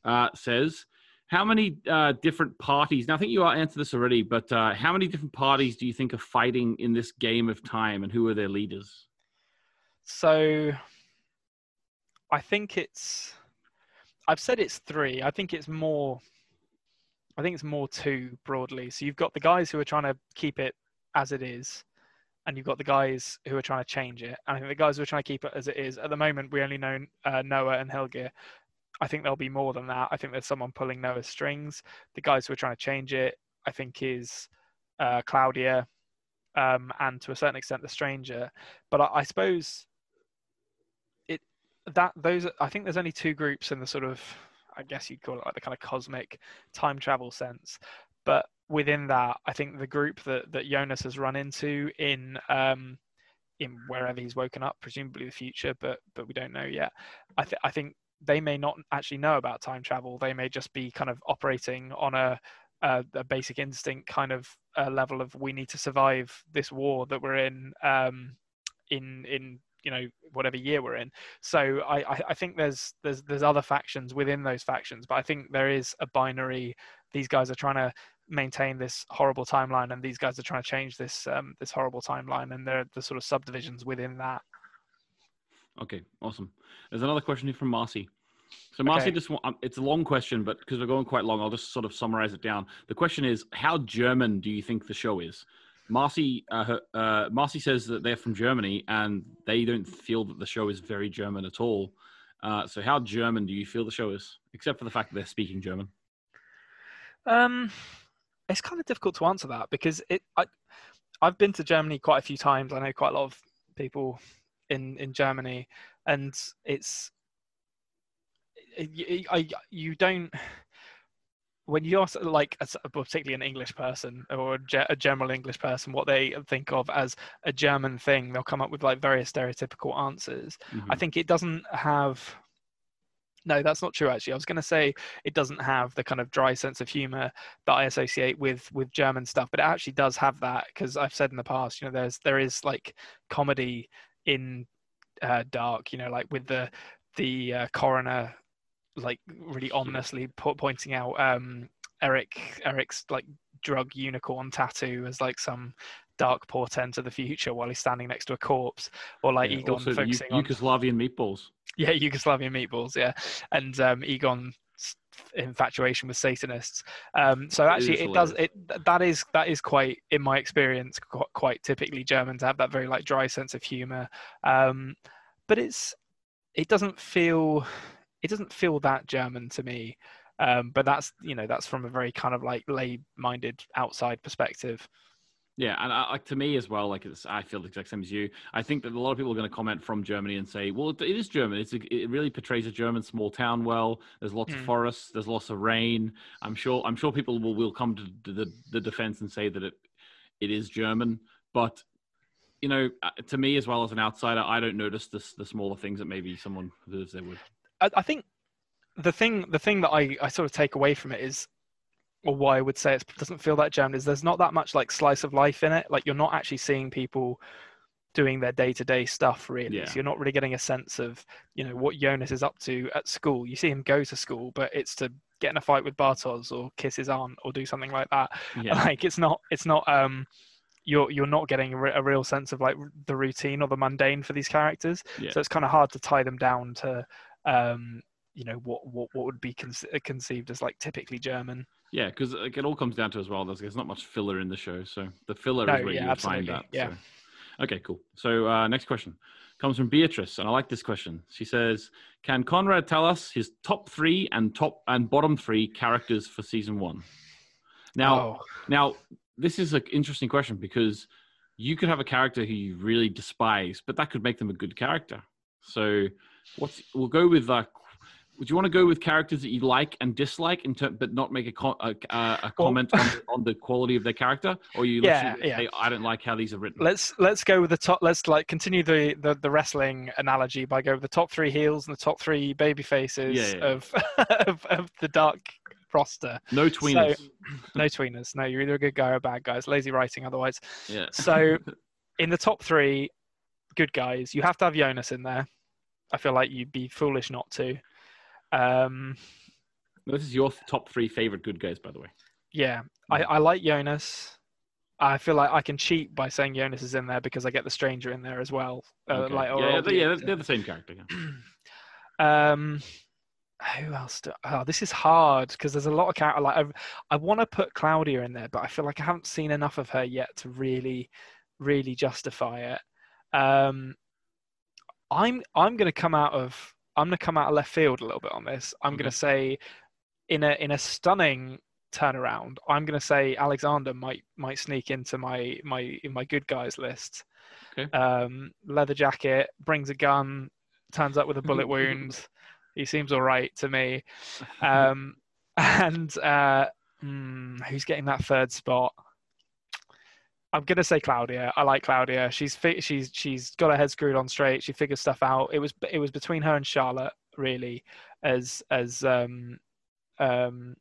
uh, says, "How many uh, different parties?" Now, I think you answered this already, but uh, how many different parties do you think are fighting in this game of time, and who are their leaders? So I think it's I've said it's three. I think it's more I think it's more two broadly. So you've got the guys who are trying to keep it as it is, and you've got the guys who are trying to change it. And I think the guys who are trying to keep it as it is at the moment, we only know uh, Noah and Helge. I think there'll be more than that. I think there's someone pulling Noah's strings. The guys who are trying to change it, I think, is uh, Claudia, um, and to a certain extent, the stranger. But I, I suppose it that those I think there's only two groups in the sort of I guess you'd call it like the kind of cosmic time travel sense. But within that, I think the group that that Jonas has run into in um, in wherever he's woken up, presumably the future, but but we don't know yet. I th- I think they may not actually know about time travel. They may just be kind of operating on a a, a basic instinct kind of uh, level of we need to survive this war that we're in um, in in you know whatever year we're in. So I, I think there's there's there's other factions within those factions, but I think there is a binary. These guys are trying to maintain this horrible timeline, and these guys are trying to change this um, this horrible timeline, and they're the sort of subdivisions within that. Okay, awesome. There's another question here from Marcy. So Marcy Okay. just um, it's a long question, but because we're going quite long, I'll just sort of summarize it down. The question is, how German do you think the show is? Marcy, uh, her, uh, Marcy says that they're from Germany and they don't feel that the show is very German at all. Uh, so how German do you feel the show is, except for the fact that they're speaking German? Um, it's kind of difficult to answer that because it. I, I've been to Germany quite a few times. I know quite a lot of people in in Germany, and it's. I, I you don't when you ask like particularly an English person or a, general English person what they think of as a German thing, they'll come up with like various stereotypical answers. I Mhm. think it doesn't have. No, that's not true. Actually, I was going to say it doesn't have the kind of dry sense of humor that I associate with with German stuff, but it actually does have that because I've said in the past, you know, there's there is like comedy in uh, Dark, you know, like with the the uh, coroner like really ominously po- pointing out um Erik Erik's like drug unicorn tattoo as like some dark portent of the future while he's standing next to a corpse, or like Yeah, Egon focusing Yu- on Yugoslavian meatballs. yeah Yugoslavian meatballs, yeah, and um, Egon's infatuation with Satanists. Um, so actually, is it, does it that is that is quite in my experience quite, quite typically German to have that very like dry sense of humor, um, but it's it doesn't feel it doesn't feel that German to me. Um, but that's you know that's from a very kind of like lay-minded outside perspective. Yeah, and I, like to me as well, like it's, I feel the exact same as you. I think that a lot of people are going to comment from Germany and say, "Well, it is German. It's a, it really portrays a German small town well. There's lots of Mm. forests. There's lots of rain. I'm sure. I'm sure people will, will come to the, the defense and say that it it is German. But you know, uh, to me as well as an outsider, I don't notice this the smaller things that maybe someone who lives there would. I, I think the thing the thing that I, I sort of take away from it is or why I would say it doesn't feel that German is there's not that much like slice of life in it. Like you're not actually seeing people doing their day to day stuff really. Yeah. So you're not really getting a sense of, you know, what Jonas is up to at school. You see him go to school, but it's to get in a fight with Bartosz or kiss his aunt or do something like that. Yeah, Like it's not it's not um you're you're not getting a, a real sense of like the routine or the mundane for these characters. Yeah. So it's kind of hard to tie them down to um you know what what what would be con- conceived as like typically German. Yeah, because like, it all comes down to as well. There's, there's not much filler in the show, so the filler No, is where yeah, you find that. yeah. so. Okay, cool. So uh, next question comes from Beatrice, and I like this question. She says, "Can Konrad tell us his top three and top and bottom three characters for season one?" Now, Oh, now this is an interesting question because you could have a character who you really despise, but that could make them a good character. So, what's we'll go with like would you want to go with characters that you like and dislike, in ter- but not make a, co- a, a, comment on, on the quality of their character, or you Yeah, yeah. say, I don't like how these are written. Let's let's go with the top. Let's like continue the the, the wrestling analogy by go with the top three heels and the top three baby faces Yeah, yeah. of, of of the dark roster. no tweeners. No tweeners. No, you're either a good guy or a bad guy. It's lazy writing otherwise. yeah. So in the top three good guys, you have to have Jonas in there. I feel like you'd be foolish not to. Um, this is your top three favorite good guys, by the way. yeah, I, I like Jonas. I feel like I can cheat by saying Jonas is in there because I get the stranger in there as well. Uh, Okay. like, or yeah, yeah, they're, yeah, they're, the same character. yeah. um, who else? Do, oh, this is hard because there's a lot of character. Like, I've, I want to put Claudia in there, but I feel like I haven't seen enough of her yet to really, really justify it. Um, I'm I'm going to come out of I'm going to come out of left field a little bit on this. I'm going to say, in a in a stunning turnaround, I'm going to say Alexander might might sneak into my my in my good guys list. Okay. Um, leather jacket, brings a gun, turns up with a bullet wound. He seems all right to me. Um, and uh, hmm, who's getting that third spot? I'm gonna say Claudia. I like Claudia. She's fi- she's she's got her head screwed on straight. She figures stuff out. It was it was between her and Charlotte really, as as um um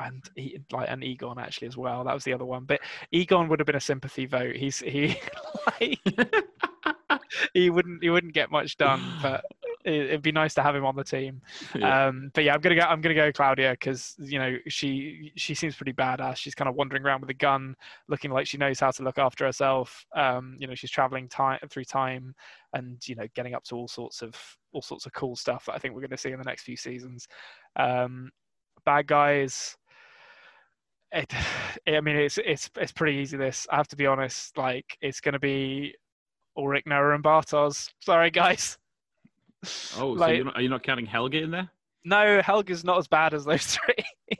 and he, like and Egon actually as well. That was the other one. But Egon would have been a sympathy vote. He's he like, he wouldn't he wouldn't get much done, but it, it'd be nice to have him on the team. Yeah. Um, but yeah, I'm gonna go. I'm gonna go Claudia because you know she she seems pretty badass. She's kind of wandering around with a gun, looking like she knows how to look after herself. Um, you know, she's traveling time through time, and you know, getting up to all sorts of all sorts of cool stuff that I think we're gonna see in the next few seasons. Um, bad guys. It, I mean, it's it's it's pretty easy. This I have to be honest. Like, it's gonna be Ulrich, Noah, and Bartosz. Sorry, guys. Oh, so you're not, are you not counting Helga in there? No, Helga's not as bad as those three.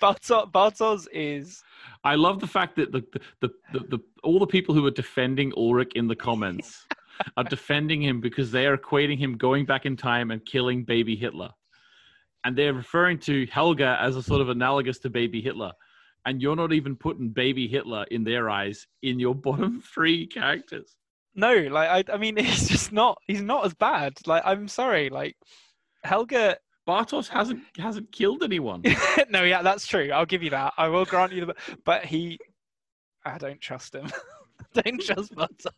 Bartosz, Bartosz is I love the fact that the the, the, the, the all the people who are defending Ulrich in the comments are defending him because they are equating him going back in time and killing baby Hitler. And they're referring to Helga as a sort of analogous to baby Hitler. And you're not even putting baby Hitler in their eyes in your bottom three characters. No, like I, I mean, he's just not. He's not as bad. Like I'm sorry, like Helga. Bartosz hasn't hasn't killed anyone. no, yeah, that's true. I'll give you that. I will grant you the. But he, I don't trust him. don't trust Bartosz.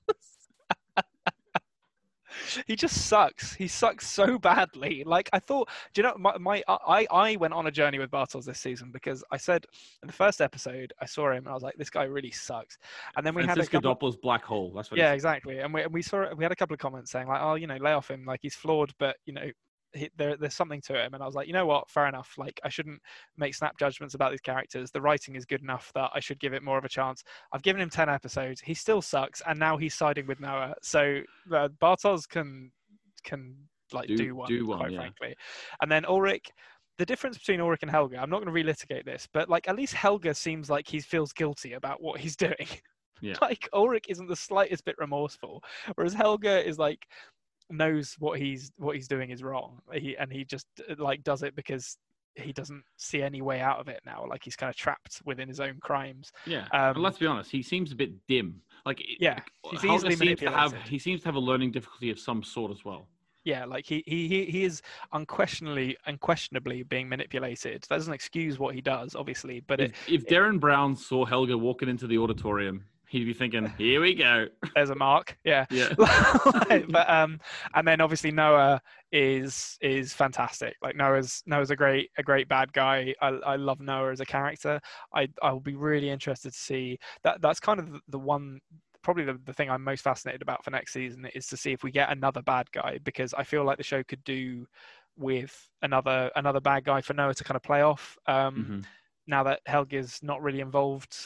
He just sucks. He sucks so badly. Like I thought. Do you know my, my I I went on a journey with Bartosz this season because I said in the first episode I saw him and I was like, this guy really sucks. And then we had a Francisco couple. Doppler's black hole. That's what. Yeah, Yeah. exactly. And we and we saw we had a couple of comments saying like, oh, you know, lay off him. Like he's flawed, but you know, he, there there's something to him. And I was like, you know what? Fair enough. Like I shouldn't make snap judgments about these characters. The writing is good enough that I should give it more of a chance. I've given him ten episodes. He still sucks, and now he's siding with Noah. So uh, Bartosz can can like Do- do, one, do one, quite yeah. frankly. And then Ulrich. The difference between Ulrich and Helga, I'm not going to relitigate this, but like at least Helga seems like he feels guilty about what he's doing. Yeah. Like Ulrich isn't the slightest bit remorseful, whereas Helga is like knows what he's what he's doing is wrong. He and he just uh, like does it because he doesn't see any way out of it now. Like he's kind of trapped within his own crimes. Yeah. Um, and let's be honest, he seems a bit dim. Like Yeah, he's easily seems to have he seems to have a learning difficulty of some sort as well. Yeah, like he he he, is unquestionably unquestionably being manipulated. That doesn't excuse what he does, obviously, but it, If, if Derren Brown saw Helga walking into the auditorium, he'd be thinking, "Here we go." there's a mark. Yeah. Yeah. Like, but um and then obviously noah is is fantastic like noah's noah's a great a great bad guy i, I love noah as a character i i'll be really interested to see that that's kind of the- one probably the, the thing i'm most fascinated about for next season is to see if we get another bad guy because i feel like the show could do with another another bad guy for noah to kind of play off um Mhm. now that helga's not really involved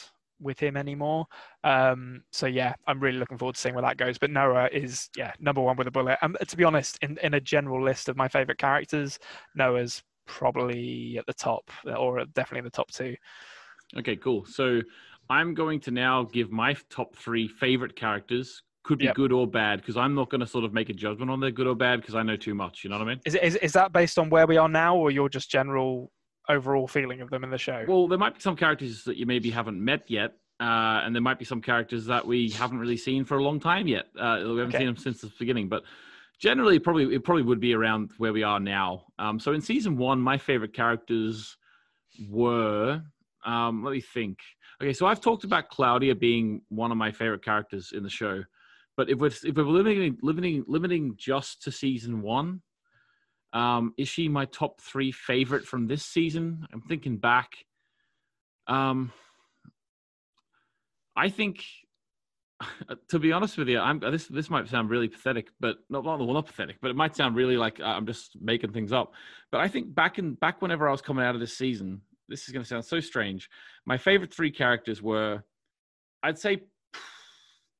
with him anymore um, so yeah, I'm really looking forward to seeing where that goes. But Noah is yeah number one with a bullet. And to be honest, in, in a general list of my favorite characters, Noah's probably at the top, or definitely in the top two. Okay, cool. So I'm going to now give my top three favorite characters could be Yep. good or bad because I'm not going to sort of make a judgment on they're good or bad because I know too much. You know what I mean? Is, it- is is that based on where we are now, or your just general overall feeling of them in the show? Well, there might be some characters that you maybe haven't met yet, uh, and there might be some characters that we haven't really seen for a long time yet. Uh, we haven't Okay. seen them since the beginning, but generally, probably it probably would be around where we are now. Um, so in season one, my favorite characters were. Um, let me think. Okay, so I've talked about Claudia being one of my favorite characters in the show, but if we're if we're limiting limiting limiting just to season one, um, is she my top three favorite from this season? I'm thinking back. Um, I think, to be honest with you, I'm this. This might sound really pathetic, but not well, not pathetic, but it might sound really like uh, I'm just making things up. But I think back in back whenever I was coming out of this season, this is going to sound so strange. My favorite three characters were, I'd say,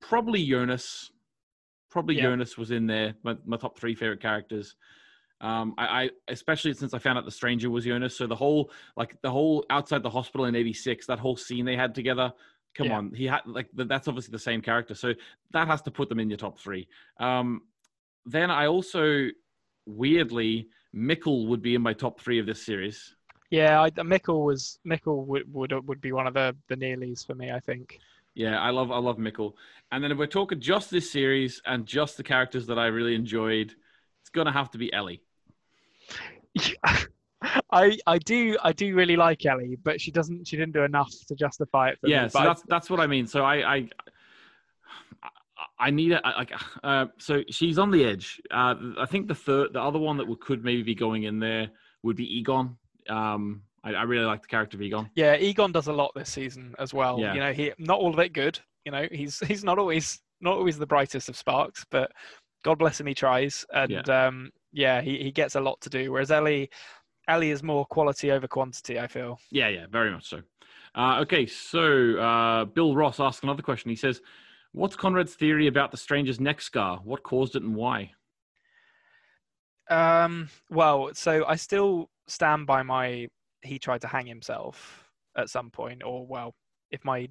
probably Jonas. Probably Yeah. Jonas was in there. My, my top three favorite characters. Um, I, I especially since I found out the stranger was Jonas. So the whole like the whole outside the hospital in '86, that whole scene they had together. Come Yeah. on, he had like th- that's obviously the same character, so that has to put them in your top three. Um, then I also weirdly Mikkel would be in my top three of this series. yeah, I, Mikkel was Mikkel would, would would be one of the the nearlies for me. I think. Yeah, I love I love Mikkel. And then if we're talking just this series and just the characters that I really enjoyed, it's gonna have to be Ellie. I I do I do really like Ellie, but she doesn't she didn't do enough to justify it for yeah me. so I- that's that's what i mean so i i I need it. Like, uh, so she's on the edge. Uh, I think the third, the other one that could maybe be going in there would be Egon. Um, I, I really like the character of Egon. Yeah, Egon does a lot this season as well. Yeah. You know, he not all of it good. You know, he's he's not always not always the brightest of sparks, but God bless him, he tries. And yeah, um, yeah he, he gets a lot to do. Whereas Ellie Ellie is more quality over quantity, I feel. Yeah, yeah, very much so. Uh, okay, so uh, Bill Ross asks another question. He says, "What's Konrad's theory about the stranger's neck scar? What caused it and why?" Um, well, so I still stand by my he tried to hang himself at some point, or well, if my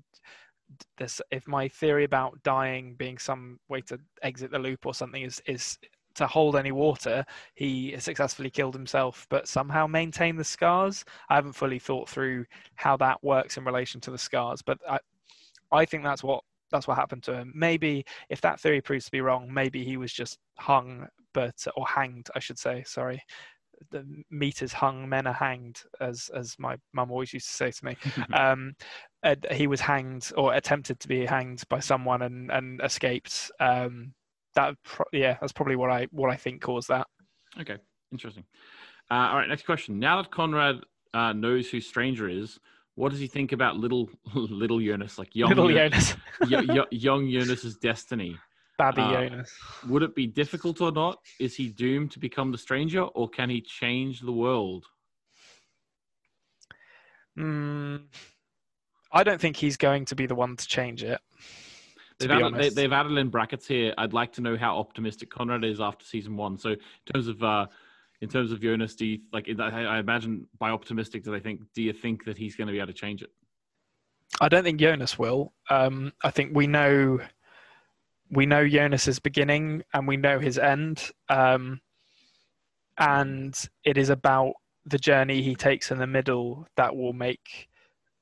this if my theory about dying being some way to exit the loop or something is is to hold any water, he successfully killed himself, but somehow maintained the scars. I haven't fully thought through how that works in relation to the scars, but I, I think that's what that's what happened to him. Maybe if that theory proves to be wrong, maybe he was just hung, but or hanged, I should say. Sorry, the meat is hung, men are hanged, as as my mum always used to say to me. um, he was hanged or attempted to be hanged by someone and and escaped. Um, that pro- yeah, that's probably what I what I think caused that. Okay, interesting. Uh, all right, next question. Now that Konrad uh, knows who Stranger is, what does he think about little little Jonas, like young Little Jonas, yo- yo- young Jonas's destiny? Babby Uh, Jonas. Would it be difficult or not? Is he doomed to become the stranger, or can he change the world? Mm, I don't think he's going to be the one to change it. They've added, they, they've added in brackets here. I'd like to know how optimistic Konrad is after season one. So in terms of uh, in terms of Jonas, do you like? I, I imagine by optimistic, do they think? Do you think that he's going to be able to change it? I don't think Jonas will. Um, I think we know we know Jonas's beginning and we know his end, um, and it is about the journey he takes in the middle that will make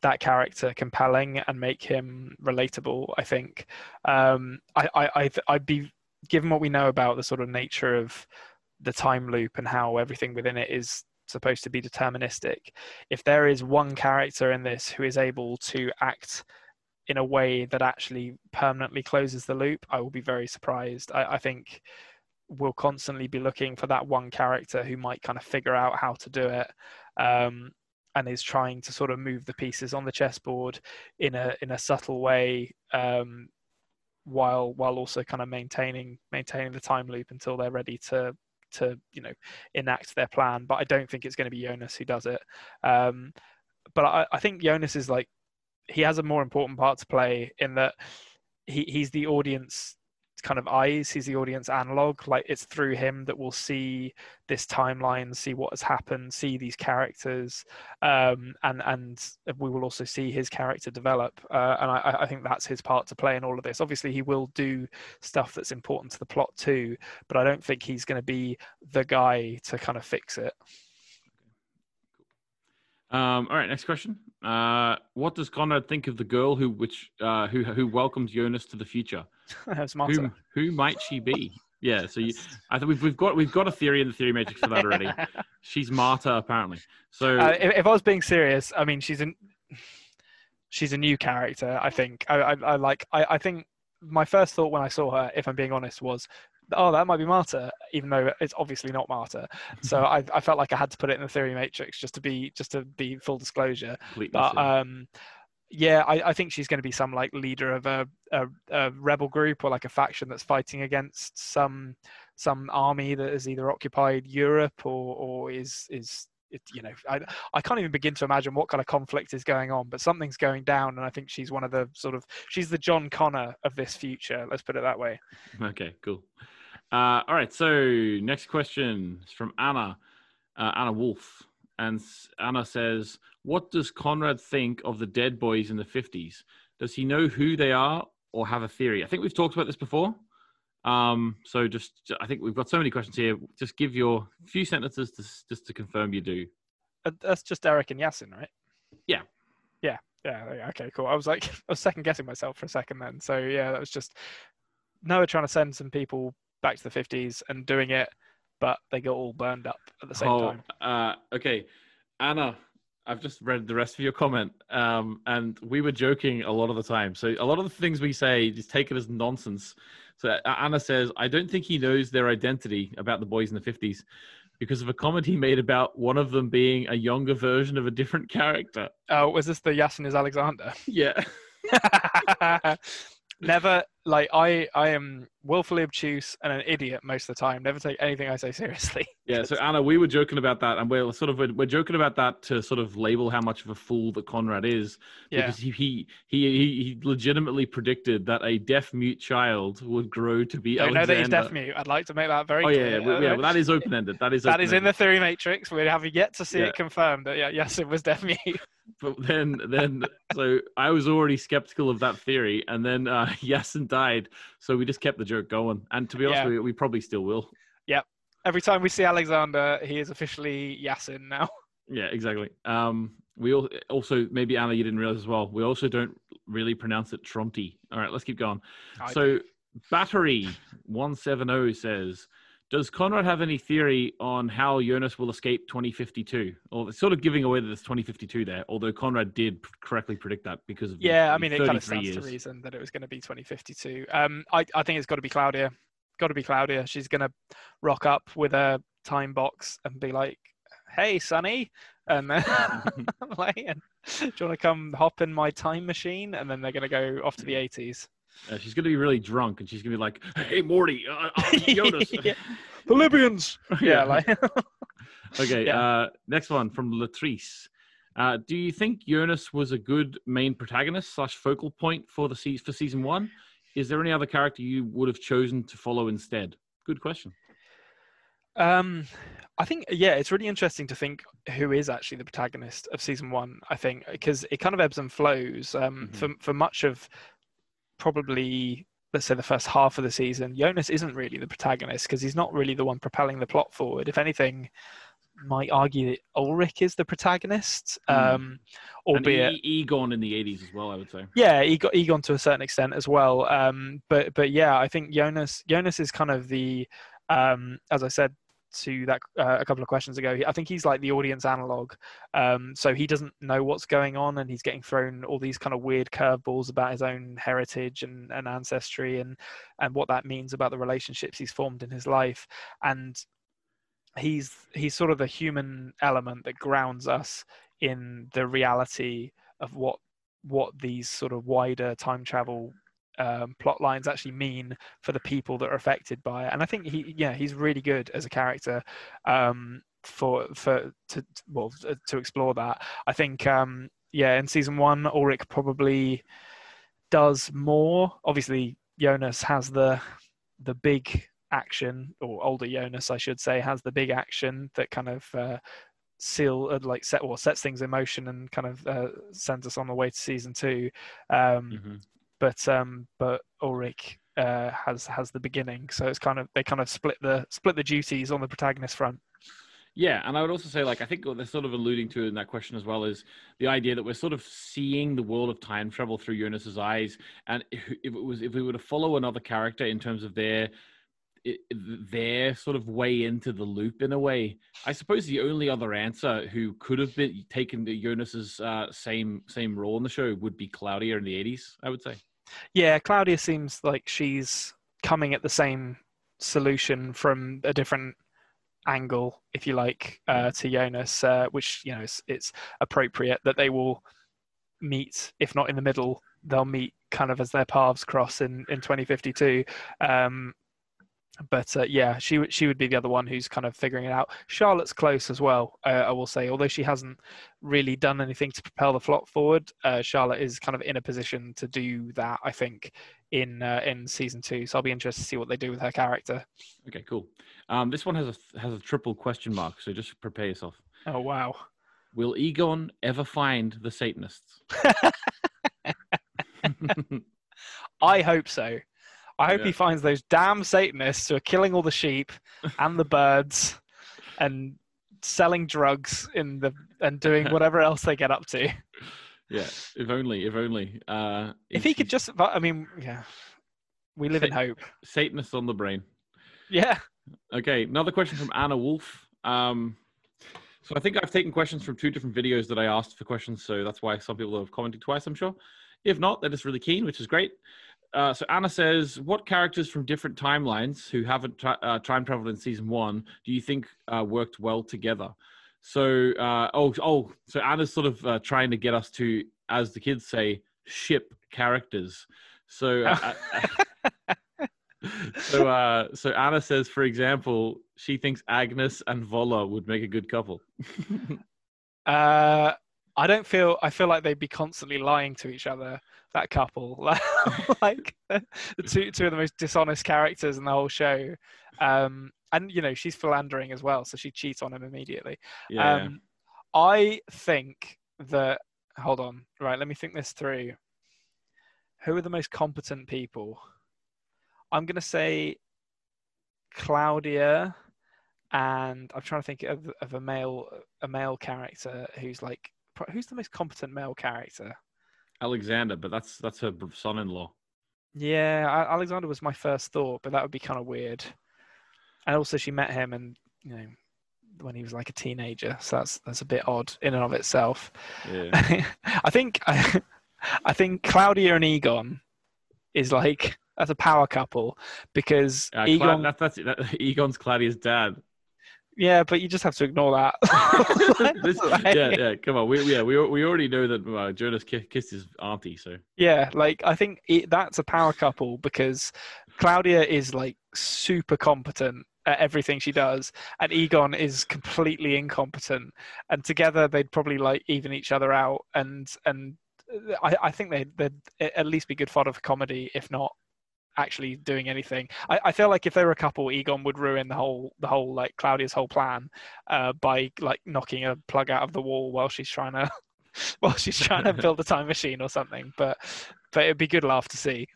that character compelling and make him relatable. I think. Um, I, I, I'd be given what we know about the sort of nature of the time loop and how everything within it is supposed to be deterministic if there is one character in this who is able to act in a way that actually permanently closes the loop, I will be very surprised. I, I think we'll constantly be looking for that one character who might kind of figure out how to do it. Um, and is trying to sort of move the pieces on the chessboard in a in a subtle way, um, while while also kind of maintaining maintaining the time loop until they're ready to to you know enact their plan. But I don't think it's going to be Jonas who does it. Um, but I, I think Jonas is like he has a more important part to play in that he, he's the audience kind of eyes. He's the audience analog. Like it's through him that we'll see this timeline, see what has happened, see these characters, um, and and we will also see his character develop. Uh, and I, I think that's his part to play in all of this. Obviously, he will do stuff that's important to the plot too, but I don't think he's going to be the guy to kind of fix it. Um, all right, next question. Uh, what does Conrad think of the girl who which uh, who who welcomes Jonas to the future? That's Who who might she be? Yeah, so you, I think we've, we've got we've got a theory in the theory matrix for that already. She's Marta apparently. So Uh, if, if I was being serious, I mean, she's an she's a new character. I think I, I, I like. I, I think my first thought when I saw her, if I'm being honest, was, "Oh, that might be Marta," even though it's obviously not Marta. So I, I felt like I had to put it in the theory matrix just to be just to be full disclosure. completeness, But yeah. um, yeah, I, I think she's going to be some like leader of a, a, a rebel group or like a faction that's fighting against some some army that has either occupied Europe or or is is it, you know I I can't even begin to imagine what kind of conflict is going on, but something's going down, and I think she's one of the sort of she's the John Connor of this future. Let's put it that way. Okay, cool. Uh, all right, so next question is from Anna, uh, Anna Wolf. And Anna says, What does Conrad think of the dead boys in the 50s? Does he know who they are or have a theory? I think we've talked about this before. Um, so just, I think we've got so many questions here. Just give your few sentences to, just to confirm you do. Uh, That's just Erik and Yasin, right? Yeah. Yeah. Yeah. yeah, Okay. Cool. I was like, I was second guessing myself for a second then. So yeah, that was just Noah trying to send some people back to the fifties and doing it, but they got all burned up at the same Oh, time. Uh, okay, Anna, I've just read the rest of your comment, um, and we were joking a lot of the time. So a lot of the things we say just take it as nonsense. So uh, Anna says, I don't think he knows their identity about the boys in the fifties because of a comment he made about one of them being a younger version of a different character. Oh, was this the Yasin is Alexander? Yeah. Never like I I am willfully obtuse and an idiot most of the time. Never take anything I say seriously. Yeah, so Anna, we were joking about that, and we're sort of we're, we're joking about that to sort of label how much of a fool that Konrad is, because he he he he he legitimately predicted that a deaf mute child would grow to be Don't know that he's deaf mute. I'd like to make that very Oh yeah, clear. yeah, yeah. Well, that is open ended. That is That is in the theory matrix. We have yet to see Yeah. it confirmed that yeah, yes, it was deaf mute. But then then so I was already skeptical of that theory, and then uh, Yasin died, so we just kept the joke going. And to be honest, Yeah. you, we probably still will. Yep. Every time we see Alexander, he is officially Yasin now. Yeah, exactly. Um, we al- also maybe Anna, you didn't realize as well. We also don't really pronounce it Tronte. All right, let's keep going. I so battery 170 says does konrad have any theory on how jonas will escape 2052 or it's sort of giving away that it's 2052 there although konrad did correctly predict that because of the- Yeah, I mean, it kind of 33 stands to reason that it was going to be 2052. Um, I, I think it's got to be Claudia. Got to be Claudia. She's going to rock up with a time box and be like, "Hey, Sonny," and then like, "Do you want to come hop in my time machine?" And then they're going to go off to the 80s. Uh, she's going to be really drunk and she's going to be like hey morty uh, jonas Yeah. The Libyans. Yeah, like okay Yeah. uh next one from latrice uh, do you think Jonas was a good main protagonist slash focal point for the se- for season one? Is there any other character you would have chosen to follow instead? Good question. Um, I think yeah, it's really interesting to think who is actually the protagonist of season one. I think because it kind of ebbs and flows. Um, Mhm. for for much of probably let's say the first half of the season, Jonas isn't really the protagonist because he's not really the one propelling the plot forward. If anything, might argue that Ulrich is the protagonist, Mm. um, albeit e- Egon in the 80s as well, I would say. yeah, Egon, Egon to a certain extent as well. Um, but but yeah, I think Jonas Jonas is kind of the um, as I said to that uh, a couple of questions ago. I think he's like the audience analog. Um, so he doesn't know what's going on, and he's getting thrown all these kind of weird curveballs about his own heritage and, and ancestry, and and what that means about the relationships he's formed in his life. And he's he's sort of the human element that grounds us in the reality of what what these sort of wider time travel um, plot lines actually mean for the people that are affected by it. And I think he, yeah, he's really good as a character um, for for to well to explore that. I think um, yeah, in season one, Ulrich probably does more. Obviously, Jonas has the the big action, or older Jonas, I should say, has the big action that kind of uh, seal uh, like set or sets things in motion and kind of uh, sends us on the way to season two. Um, Mm-hmm. But um, but Ulrich uh, has has the beginning, so it's kind of they kind of split the split the duties on the protagonist front. Yeah, and I would also say, like, I think what they're sort of alluding to in that question as well is the idea that we're sort of seeing the world of time travel through Jonas's eyes, and if, it was if we were to follow another character in terms of their their sort of way into the loop in a way, I suppose the only other answer who could have been taken the Jonas's uh, same same role in the show would be Claudia in the eighties. I would say. Yeah, Claudia seems like she's coming at the same solution from a different angle, if you like, uh, to Jonas, uh, which you know it's, it's appropriate that they will meet, if not in the middle, they'll meet kind of as their paths cross in in 2052. Um, but uh, yeah, she would she would be the other one who's kind of figuring it out. Charlotte's close as well, uh, I will say. Although she hasn't really done anything to propel the plot forward, uh, Charlotte is kind of in a position to do that. I think in uh, in season two. So I'll be interested to see what they do with her character. Okay, cool. Um, this one has a has a triple question mark, so just prepare yourself. Oh wow! Will Egon ever find the Satanists? I hope so. I hope Yeah. he finds those damn Satanists who are killing all the sheep and the birds and selling drugs in the and doing whatever else they get up to. yeah, if only, if only. Uh, If he could just, I mean, yeah, we live in hope. Satanists on the brain. Yeah. Okay, another question from Anna Wolf. Um, so I think I've taken questions from two different videos that I asked for questions, so that's why some people have commented twice. I'm sure. If not, they're just really keen, which is great. Uh, so Anna says, "What characters from different timelines who haven't tra- uh, time traveled in season one do you think uh, worked well together?" So, uh, oh, oh, so Anna's sort of uh, trying to get us to, as the kids say, ship characters. So, uh, so, so Anna says, for example, she thinks Agnes and Vola would make a good couple. Uh, I don't feel. I feel like they'd be constantly lying to each other. That couple, like the two two of the most dishonest characters in the whole show. Um, and you know she's philandering as well, so she cheats on him immediately. yeah, Um, I think that. Hold on. Right. Let me think this through. Who are the most competent people? I'm going to say Claudia, and I'm trying to think of, of a male a male character who's like who's the most competent male character. Alexander, but that's that's her son-in-law. Yeah, Alexander was my first thought, but that would be kind of weird. And also, she met him, and you know, when he was like a teenager, so that's that's a bit odd in and of itself. Yeah, I think I think Claudia and Egon is like that's a power couple because uh, Cla- Egon. that, that's that, Egon's Claudia's dad. Yeah, but you just have to ignore that. This- Like- yeah, yeah. Come on, we yeah we we already know that uh, Jonas ki- kissed his auntie, so Yeah, like I think it, that's a power couple because Claudia is like super competent at everything she does, and Egon is completely incompetent. And together, they'd probably like even each other out. And and I, I think they'd, they'd at least be good fodder for comedy, if not actually doing anything. I, I feel like if they were a couple, Egon would ruin the whole the whole like Claudia's whole plan uh, by like knocking a plug out of the wall while she's trying to while she's trying to build a time machine or something. But but it'd be good laugh to see.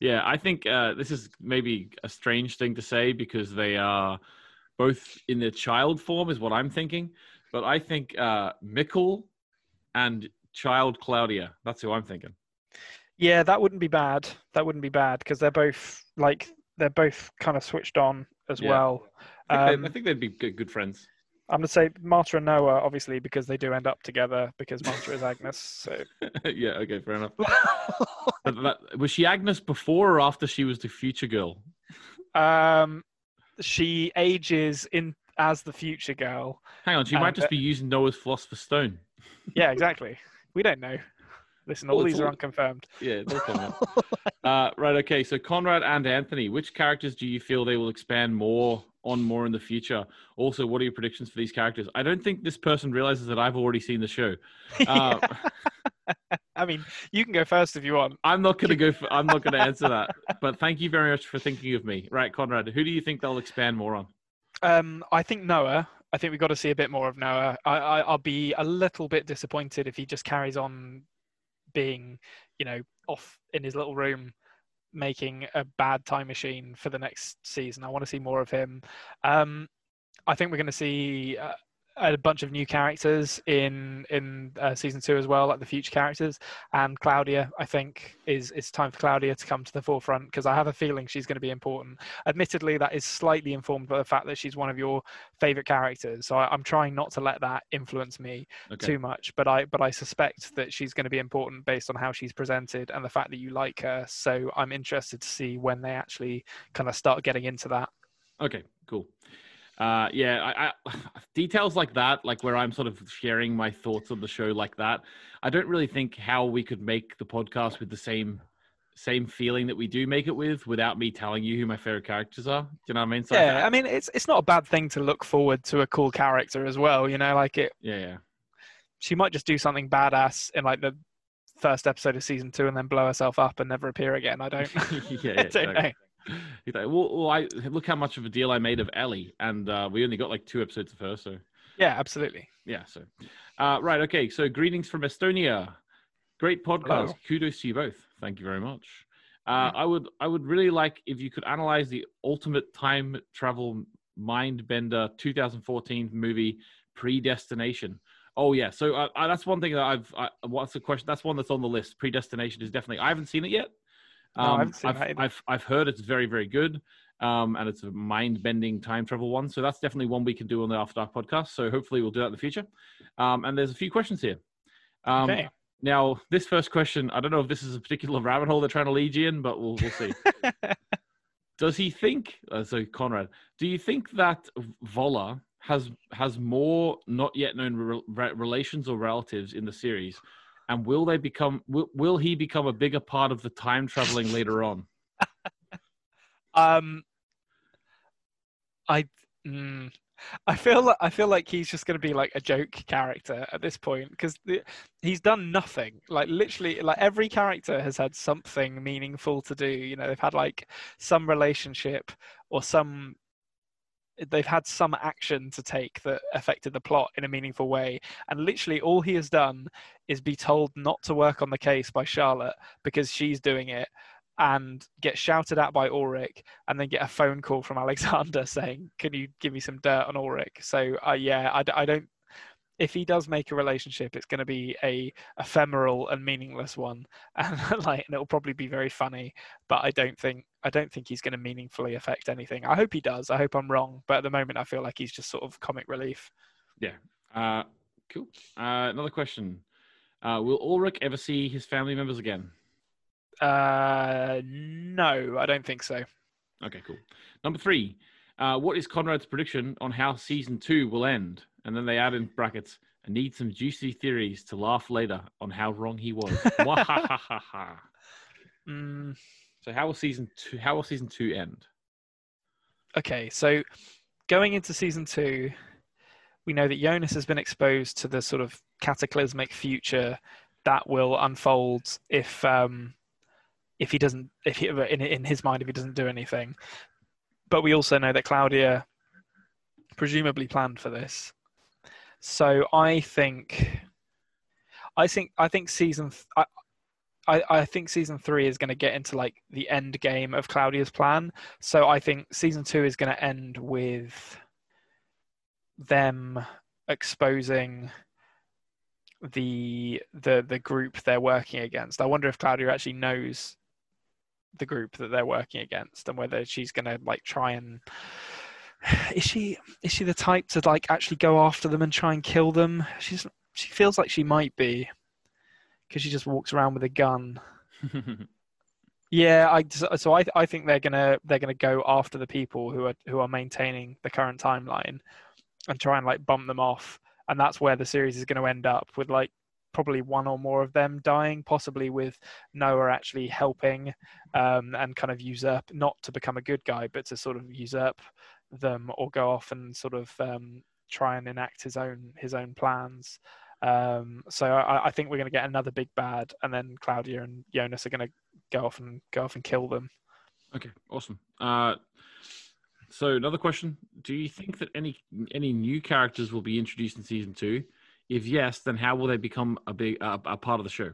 Yeah, I think uh, this is maybe a strange thing to say because they are both in their child form, is what I'm thinking. But I think uh, Mikkel and child Claudia. That's who I'm thinking. Yeah, that wouldn't be bad. That wouldn't be bad because they're both like they're both kind of switched on as Yeah. well. I think, Um, they, I think they'd be good, good friends. I'm gonna say Marta and Noah, obviously, because they do end up together because Marta is Agnes. So yeah, okay, fair enough. That, was she Agnes before or after she was the future girl? um, she ages in as the future girl. Hang on, she Uh, might just but- be using Noah's Philosopher's Stone. Yeah, exactly. we don't know. Listen, all Well, it's these are unconfirmed. Yeah, all uh, right, okay. So Konrad and Anthony, which characters do you feel they will expand more on more in the future? Also, what are your predictions for these characters? I don't think this person realizes that I've already seen the show. Uh, I mean, you can go first if you want. I'm not going to go. For, I'm not going to answer that. But thank you very much for thinking of me. Right, Konrad. Who do you think they'll expand more on? Um, I think Noah. I think we've got to see a bit more of Noah. I, I, I'll be a little bit disappointed if he just carries on being, you know, off in his little room making a bad time machine for the next season. I want to see more of him. Um, I think we're going to see uh, a bunch of new characters in in uh, season two as well, like the future characters. And Claudia, I think, is it's time for Claudia to come to the forefront because I have a feeling she's going to be important. Admittedly, that is slightly informed by the fact that she's one of your favorite characters. So I, am trying not to let that influence me okay. too much. But I but I suspect that she's going to be important based on how she's presented and the fact that you like her. So I'm interested to see when they actually kind of start getting into that. Okay, cool uh, yeah, I, I, details like that, like where I'm sort of sharing my thoughts on the show like that. I don't really think how we could make the podcast with the same same feeling that we do make it with without me telling you who my favorite characters are. Do you know what I mean? So yeah, I, I mean it's it's not a bad thing to look forward to a cool character as well. You know, like it. Yeah, yeah. She might just do something badass in like the first episode of season two and then blow herself up and never appear again. I don't. yeah, yeah, I don't exactly. know. He's like, well, well, I look how much of a deal I made of Ellie, and uh, we only got like two episodes of her, so yeah, absolutely. Yeah, so uh, right, okay. So greetings from Estonia. Great podcast. Hello. Kudos to you both. Thank you very much. Uh, I would I would really like if you could analyze the ultimate time travel mind bender 2014 movie Predestination. Oh yeah, so uh, uh, that's one thing that I've. I, what's the question? That's one that's on the list. Predestination is definitely. I haven't seen it yet. Um, no, I've, I've, I've, I've, heard it's very, very good. Um, and it's a mind bending time travel one. So that's definitely one we can do on the After Dark podcast. So hopefully we'll do that in the future. Um, and there's a few questions here. Um, okay. Now, this first question, I don't know if this is a particular rabbit hole they're trying to lead you in, but we'll, we'll see. Does he think, uh, so Konrad, do you think that Voller has has more not yet known re- relations or relatives in the series and will they become will, will he become a bigger part of the time traveling later on? Um i mm, i feel like i feel like he's just going to be like a joke character at this point because he's done nothing. Like literally like every character has had something meaningful to do. You know they've had like some relationship or some they've had some action to take that affected the plot in a meaningful way. And literally all he has done is be told not to work on the case by charlotte because she's doing it and get shouted at by ulrich and then get a phone call from alexander saying can you give me some dirt on ulrich? So uh, yeah I, I don't if he does make a relationship, it's going to be a ephemeral and meaningless one, and like, and it'll probably be very funny. But I don't think I don't think he's going to meaningfully affect anything. I hope he does. I hope I'm wrong, but at the moment, I feel like he's just sort of comic relief. Yeah. Uh, cool. Uh, another question: uh, Will Ulrich ever see his family members again? Uh, no, I don't think so. Okay, cool. Number three. Uh, what is Konrad's prediction on how season two will end? And then they add in brackets, I need some juicy theories to laugh later on how wrong he was. mm. So how will season two how will season two end? Okay, so going into season two, we know that Jonas has been exposed to the sort of cataclysmic future that will unfold if um, if he doesn't if he, in in his mind if he doesn't do anything. But we also know that Claudia presumably planned for this so I think, I think, I think season, th- I, I, I think season three is going to get into like the end game of Claudia's plan. So I think season two is going to end with them exposing the the the group they're working against. I wonder if Claudia actually knows the group that they're working against and whether she's going to like try and is she is she the type to like actually go after them and try and kill them? She's she feels like she might be because she just walks around with a gun. yeah, I so I I think they're gonna they're gonna go after the people who are who are maintaining the current timeline and try and like bump them off, and that's where the series is going to end up with like probably one or more of them dying, possibly with Noah actually helping um, and kind of usurp, not to become a good guy, but to sort of usurp them or go off and sort of um, try and enact his own his own plans. Um, so I, I think we're going to get another big bad, and then Claudia and Jonas are going to go off and go off and kill them. Okay, awesome. Uh, so another question: Do you think that any any new characters will be introduced in season two? If yes, then how will they become a big a, a part of the show?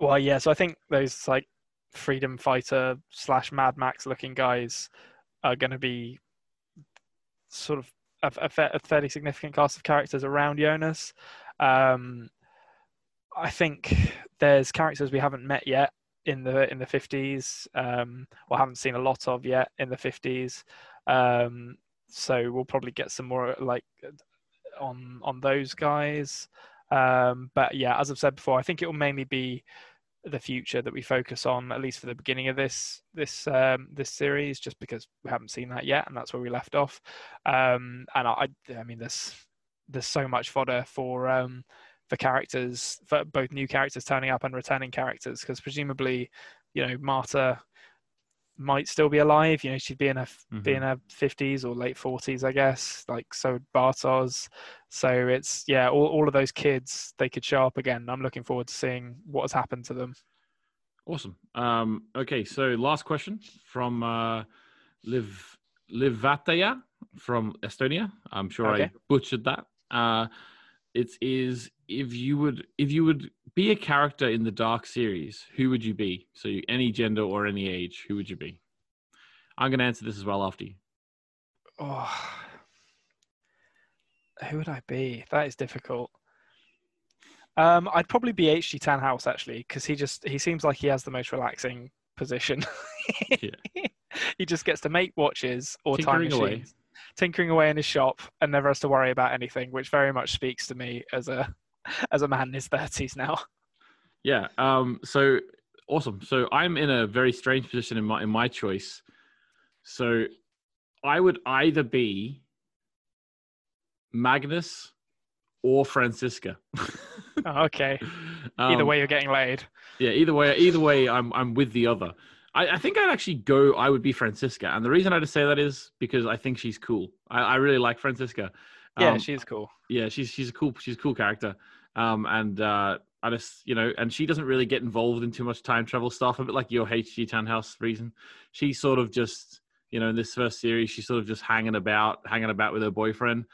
Well, yeah. So I think those like freedom fighter slash Mad Max looking guys are going to be sort of a, a, fa- a, fairly significant cast of characters around Jonas. Um, I think there's characters we haven't met yet in the in the 50s, um, or haven't seen a lot of yet in the 50s. Um, so we'll probably get some more like on on those guys. Um, but yeah, as I've said before, I think it will mainly be the future that we focus on, at least for the beginning of this this um, this series, just because we haven't seen that yet, and that's where we left off. Um, and I, I mean, there's there's so much fodder for um, for characters, for both new characters turning up and returning characters, because presumably, you know, Marta might still be alive. You know, she'd be in her mm-hmm. be in her fifties or late forties, I guess. Like so, Bartosz. So it's yeah, all all of those kids they could show up again. I'm looking forward to seeing what has happened to them. Awesome. Um, okay, so last question from uh, Liv Livataya from Estonia. I'm sure okay. I butchered that. Uh, it is if you would if you would be a character in the Dark series, who would you be? So you, any gender or any age, who would you be? I'm going to answer this as well after you. Oh, who would I be? That is difficult. Um, I'd probably be HG Tannhaus actually, because he just he seems like he has the most relaxing position. he just gets to make watches or Tinkering time machines, away. tinkering away in his shop, and never has to worry about anything, which very much speaks to me as a as a man in his thirties now. Yeah. Um. So awesome. So I'm in a very strange position in my in my choice. So I would either be Magnus or Franziska. oh, okay. Either um, way, you're getting laid. Yeah. Either way, either way, I'm I'm with the other. I, I, think I'd actually go. I would be Franziska, and the reason I just say that is because I think she's cool. I, I really like Franziska. Yeah, um, she's cool. Yeah, she's she's a cool she's a cool character. Um, and uh, I just you know, and she doesn't really get involved in too much time travel stuff. A bit like your HG Tannhaus reason. She sort of just you know in this first series, she's sort of just hanging about, hanging about with her boyfriend.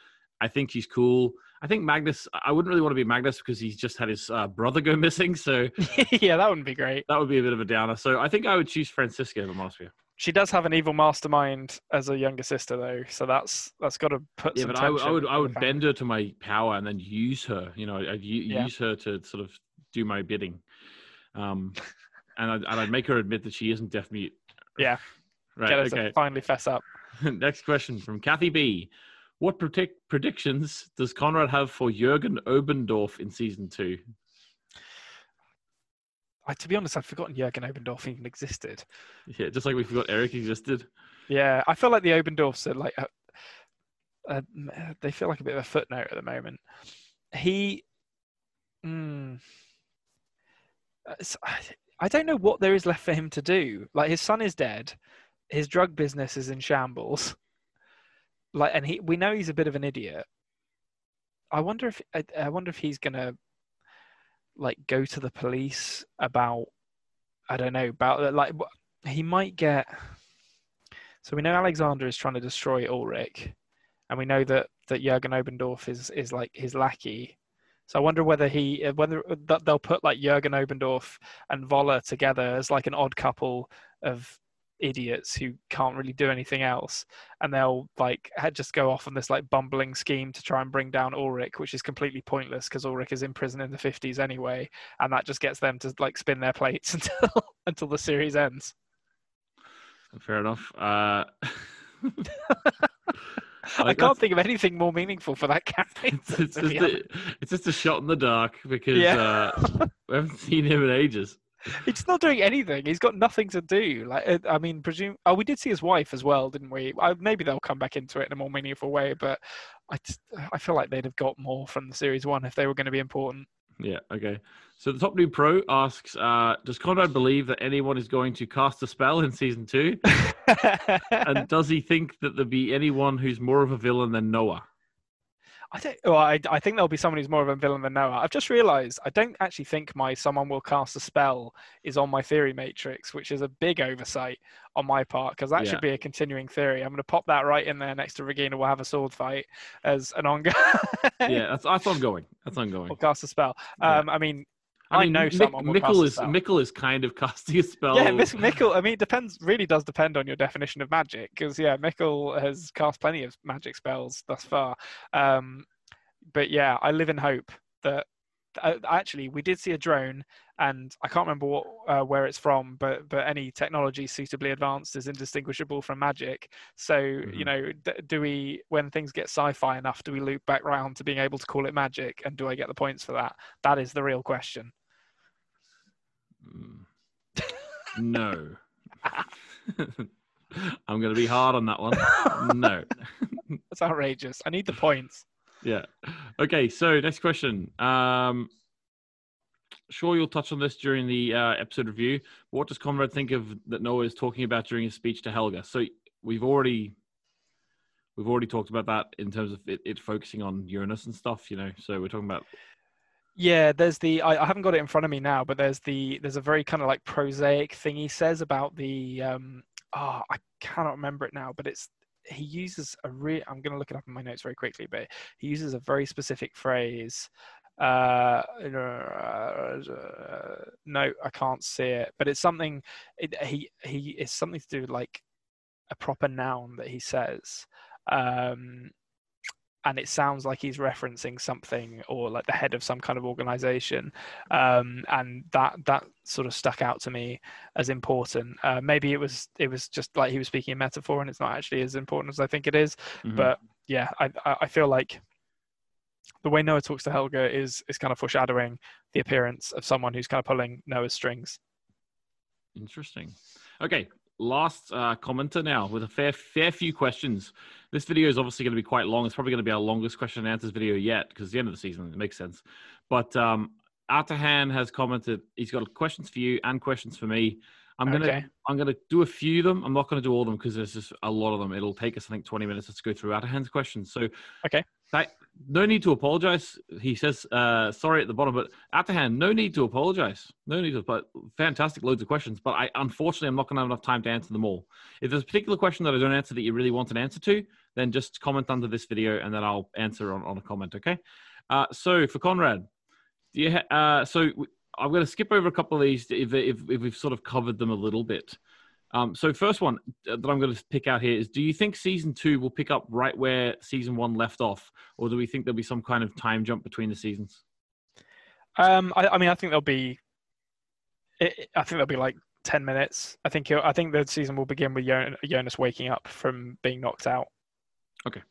I think she's cool. I think Magnus. I wouldn't really want to be Magnus because he's just had his uh, brother go missing. So yeah, that wouldn't be great. That would be a bit of a downer. So I think I would choose Franziska if I'm honest with you. She does have an evil mastermind as a younger sister, though, so that's that's got to put. Yeah, but I, I, would I would bend her to my power and then use her. You know, I'd yeah. use her to sort of do my bidding, um, and I'd, and I'd make her admit that she isn't deaf mute. Yeah, right. Get her okay. to finally fess up. Next question from Kathy B. What predict- predictions does Konrad have for Jurgen Obendorf in season two? I, to be honest, I'd forgotten Jurgen Obendorf even existed. Yeah, just like we forgot Erik existed. Yeah, I feel like the Obendorfs are like, a, a, they feel like a bit of a footnote at the moment. He, mm, I don't know what there is left for him to do. Like his son is dead, his drug business is in shambles. Like, and he, we know he's a bit of an idiot. I wonder if I, I wonder if he's gonna like go to the police about I don't know about like he might get. So we know Alexander is trying to destroy Ulrich, and we know that that Jurgen Obendorf is is like his lackey. So I wonder whether he uh, whether uh, that they'll put like Jurgen Obendorf and Voller together as like an odd couple of idiots who can't really do anything else and they'll like just go off on this like bumbling scheme to try and bring down Ulrich which is completely pointless because Ulrich is in prison in the 50s anyway and that just gets them to like spin their plates until until the series ends fair enough uh... Like I can't think of anything more meaningful for that captain. It's, it's, just a, it's, just a, shot in the dark because yeah. uh, we haven't seen him in ages. He's not doing anything. He's got nothing to do. Like, uh, I mean, presume. Oh, we did see his wife as well, didn't we? I, maybe they'll come back into it in a more meaningful way. But I, just, I feel like they'd have got more from the series one if they were going to be important. Yeah. Okay. So the top new pro asks, uh, does Konrad believe that anyone is going to cast a spell in season two? and does he think that there be anyone who's more of a villain than Noah? I think. Well, I, I think there'll be someone who's more of a villain than Noah. I've just realised I don't actually think my someone will cast a spell is on my theory matrix, which is a big oversight on my part because that Yeah. should be a continuing theory. I'm going to pop that right in there next to Regina. We'll have a sword fight as an ongoing. Yeah, that's that's ongoing. That's ongoing. Or cast a spell. Yeah. Um, I mean, I know Mick- someone Mikkel is. Mikkel is kind of casting a spell. yeah, Miss Mikkel. I mean, it depends. Really, does depend on your definition of magic. Because yeah, Mikkel has cast plenty of magic spells thus far. Um, but yeah, I live in hope that. Uh, actually, we did see a drone, and I can't remember what, uh, where it's from, but but any technology suitably advanced is indistinguishable from magic. So you Mhm. know, d- do we when things get sci-fi enough, do we loop back round to being able to call it magic, and do I get the points for that? That is the real question. Mm. No. I'm going to be hard on that one. No. That's outrageous. I need the points. Yeah. Okay. So next question. Um, sure, you'll touch on this during the uh, episode review. What does Konrad think of that Noah is talking about during his speech to Helga? So we've already we've already talked about that in terms of it, it focusing on Uranus and stuff. You know, so we're talking about Yeah, there's the I, I haven't got it in front of me now, but there's the there's a very kind of like prosaic thing he says about the um oh I cannot remember it now, but it's he uses a re I'm gonna look it up in my notes very quickly, but he uses a very specific phrase. Uh, no, I can't see it, but it's something. It, he he it's something to do with like a proper noun that he says. Um, and it sounds like he's referencing something or like the head of some kind of organization um, and that that sort of stuck out to me as important uh, maybe it was it was just like he was speaking in metaphor and it's not actually as important as i think it is Mhm. but yeah I, I I feel like the way noah talks to helga is is kind of foreshadowing the appearance of someone who's kind of pulling noah's strings Interesting. Okay, last uh, commenter now with a fair fair few questions. This video is obviously going to be quite long. It's probably going to be our longest question and answers video yet because the end of the season. It makes sense. But um, Atahan has commented. He's got questions for you and questions for me. I'm gonna Okay. I'm gonna do a few of them. I'm not gonna do all of them because there's just a lot of them. It'll take us I think 20 minutes to go through Atahan's questions. So Okay. that, no need to apologize. He says uh, sorry at the bottom, but Atahan, no need to apologize. No need to. But fantastic, loads of questions. But I unfortunately I'm not gonna have enough time to answer them all. If there's a particular question that I don't answer that you really want an answer to, then just comment under this video and then I'll answer on, on a comment. Okay. Uh, so for Konrad, do you ha- uh, so I'm going to skip over a couple of these if, if, if we've sort of covered them a little bit. Um, so first one uh, that I'm going to pick out here is: Do you think season two will pick up right where season one left off, or do we think there'll be some kind of time jump between the seasons? Um, I, I mean, I think there'll be. It, I think there'll be like ten minutes. I think. I think the season will begin with Jon- Jonas waking up from being knocked out. Okay,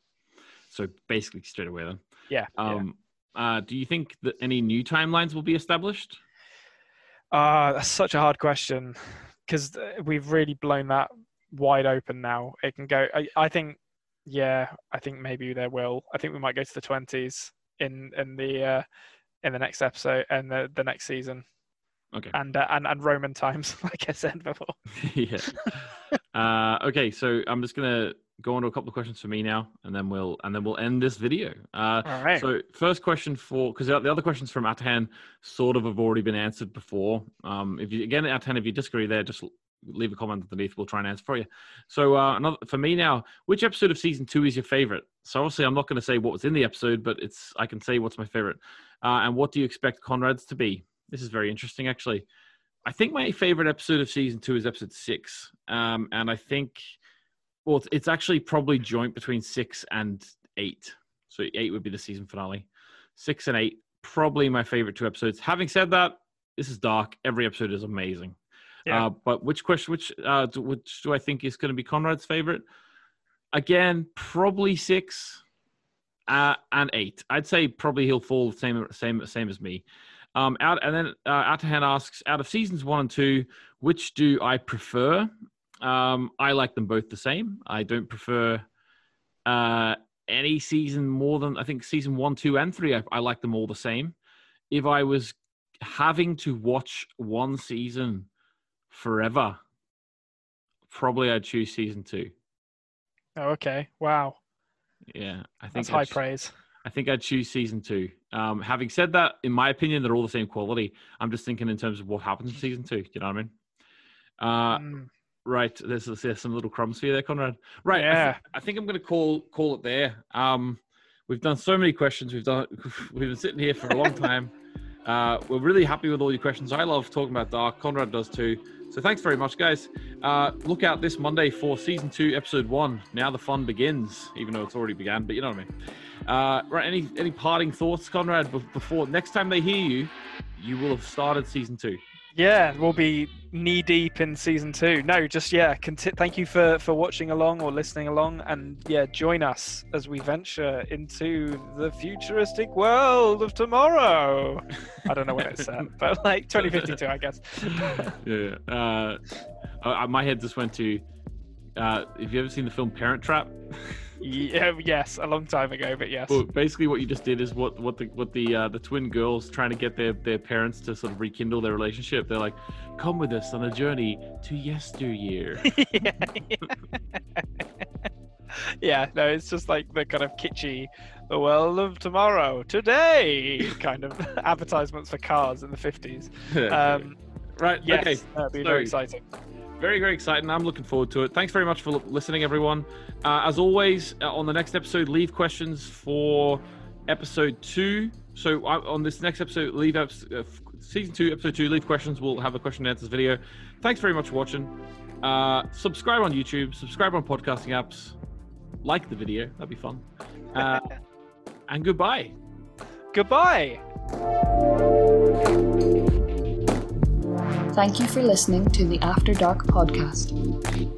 so basically, straight away then. Yeah. yeah. Um, uh, do you think that any new timelines will be established? Uh, that's such a hard question because we've really blown that wide open now. It can go. I, I think. Yeah, I think maybe there will. I think we might go to the twenties in in the uh, in the next episode and the the next season Okay. and uh, and and Roman times, like I said before. yeah. Uh, okay, so I'm just gonna go on to a couple of questions for me now, and then we'll and then we'll end this video. Uh, All right. So first question for because the other questions from Atahan sort of have already been answered before. Um, if you again Atahan, if you disagree there, just leave a comment underneath. We'll try and answer for you. So uh, another for me now, which episode of season two is your favorite? So obviously I'm not going to say what was in the episode, but it's I can say what's my favorite. Uh, and what do you expect Konrad's to be? This is very interesting, actually. I think my favorite episode of season two is episode six, um, and I think well, it's- actually probably joint between six and eight. So eight would be the season finale. Six and eight, probably my favorite two episodes. Having said that, this is dark. Every episode is amazing. Yeah. Uh, but which question, which uh, do, which do I think is going to be Konrad's favorite? Again, probably six uh, and eight. I'd say probably he'll fall the same same same as me. Um, out and then uh, Atahan asks, out of seasons one and two, which do I prefer? Um, I like them both the same. I don't prefer uh, any season more than I think season one, two, and three. I, I like them all the same. If I was having to watch one season forever, probably I'd choose season two. Oh, okay. Wow. Yeah, I think That's I'd high praise. I think I'd choose season two. Um, having said that, in my opinion, they're all the same quality. I'm just thinking in terms of what happens in season two. Do You know what I mean? Uh, Mm, Right. There's, there's some little crumbs for you there, Konrad. Right. I, Yeah. I think I'm going to call call it there. Um, we've done so many questions. We've done. We've been sitting here for a long time. uh, we're really happy with all your questions. I love talking about Dark. Konrad does too. So thanks very much, guys. Uh, look out this Monday for season two, episode one. Now the fun begins, even though it's already began. But you know what I mean. Uh, right. Any any parting thoughts, Konrad? Before next time they hear you, you will have started season two. Yeah, we'll be knee deep in season two. No, just yeah. Conti- thank you for for watching along or listening along, and yeah, join us as we venture into the futuristic world of tomorrow. I don't know when it's set, but like 2052, I guess. yeah. Uh, uh, my head just went to. Uh, have you ever seen the film Parent Trap? Yeah, yes, a long time ago, but yes. Well, basically, what you just did is what what the what the uh, the twin girls trying to get their their parents to sort of rekindle their relationship. They're like, "Come with us on a journey to yesteryear." yeah, yeah, no, it's just like the kind of kitschy, the world of tomorrow, today kind of advertisements for cars in the 50s. Um, right. yes, Okay. that'd be so- very exciting. Very, very exciting. I'm looking forward to it. Thanks very much for listening, everyone. Uh, as always, uh, on the next episode, leave questions for episode two. So uh, on this next episode, leave eps- uh, season two, episode two, leave questions. We'll have a question and answers video. Thanks very much for watching. Uh, subscribe on YouTube. Subscribe on podcasting apps. Like the video. That'd be fun. Uh, and goodbye. Goodbye. Thank you for listening to the After Dark podcast.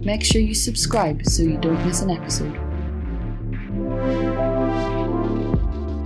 Make sure you subscribe so you don't miss an episode.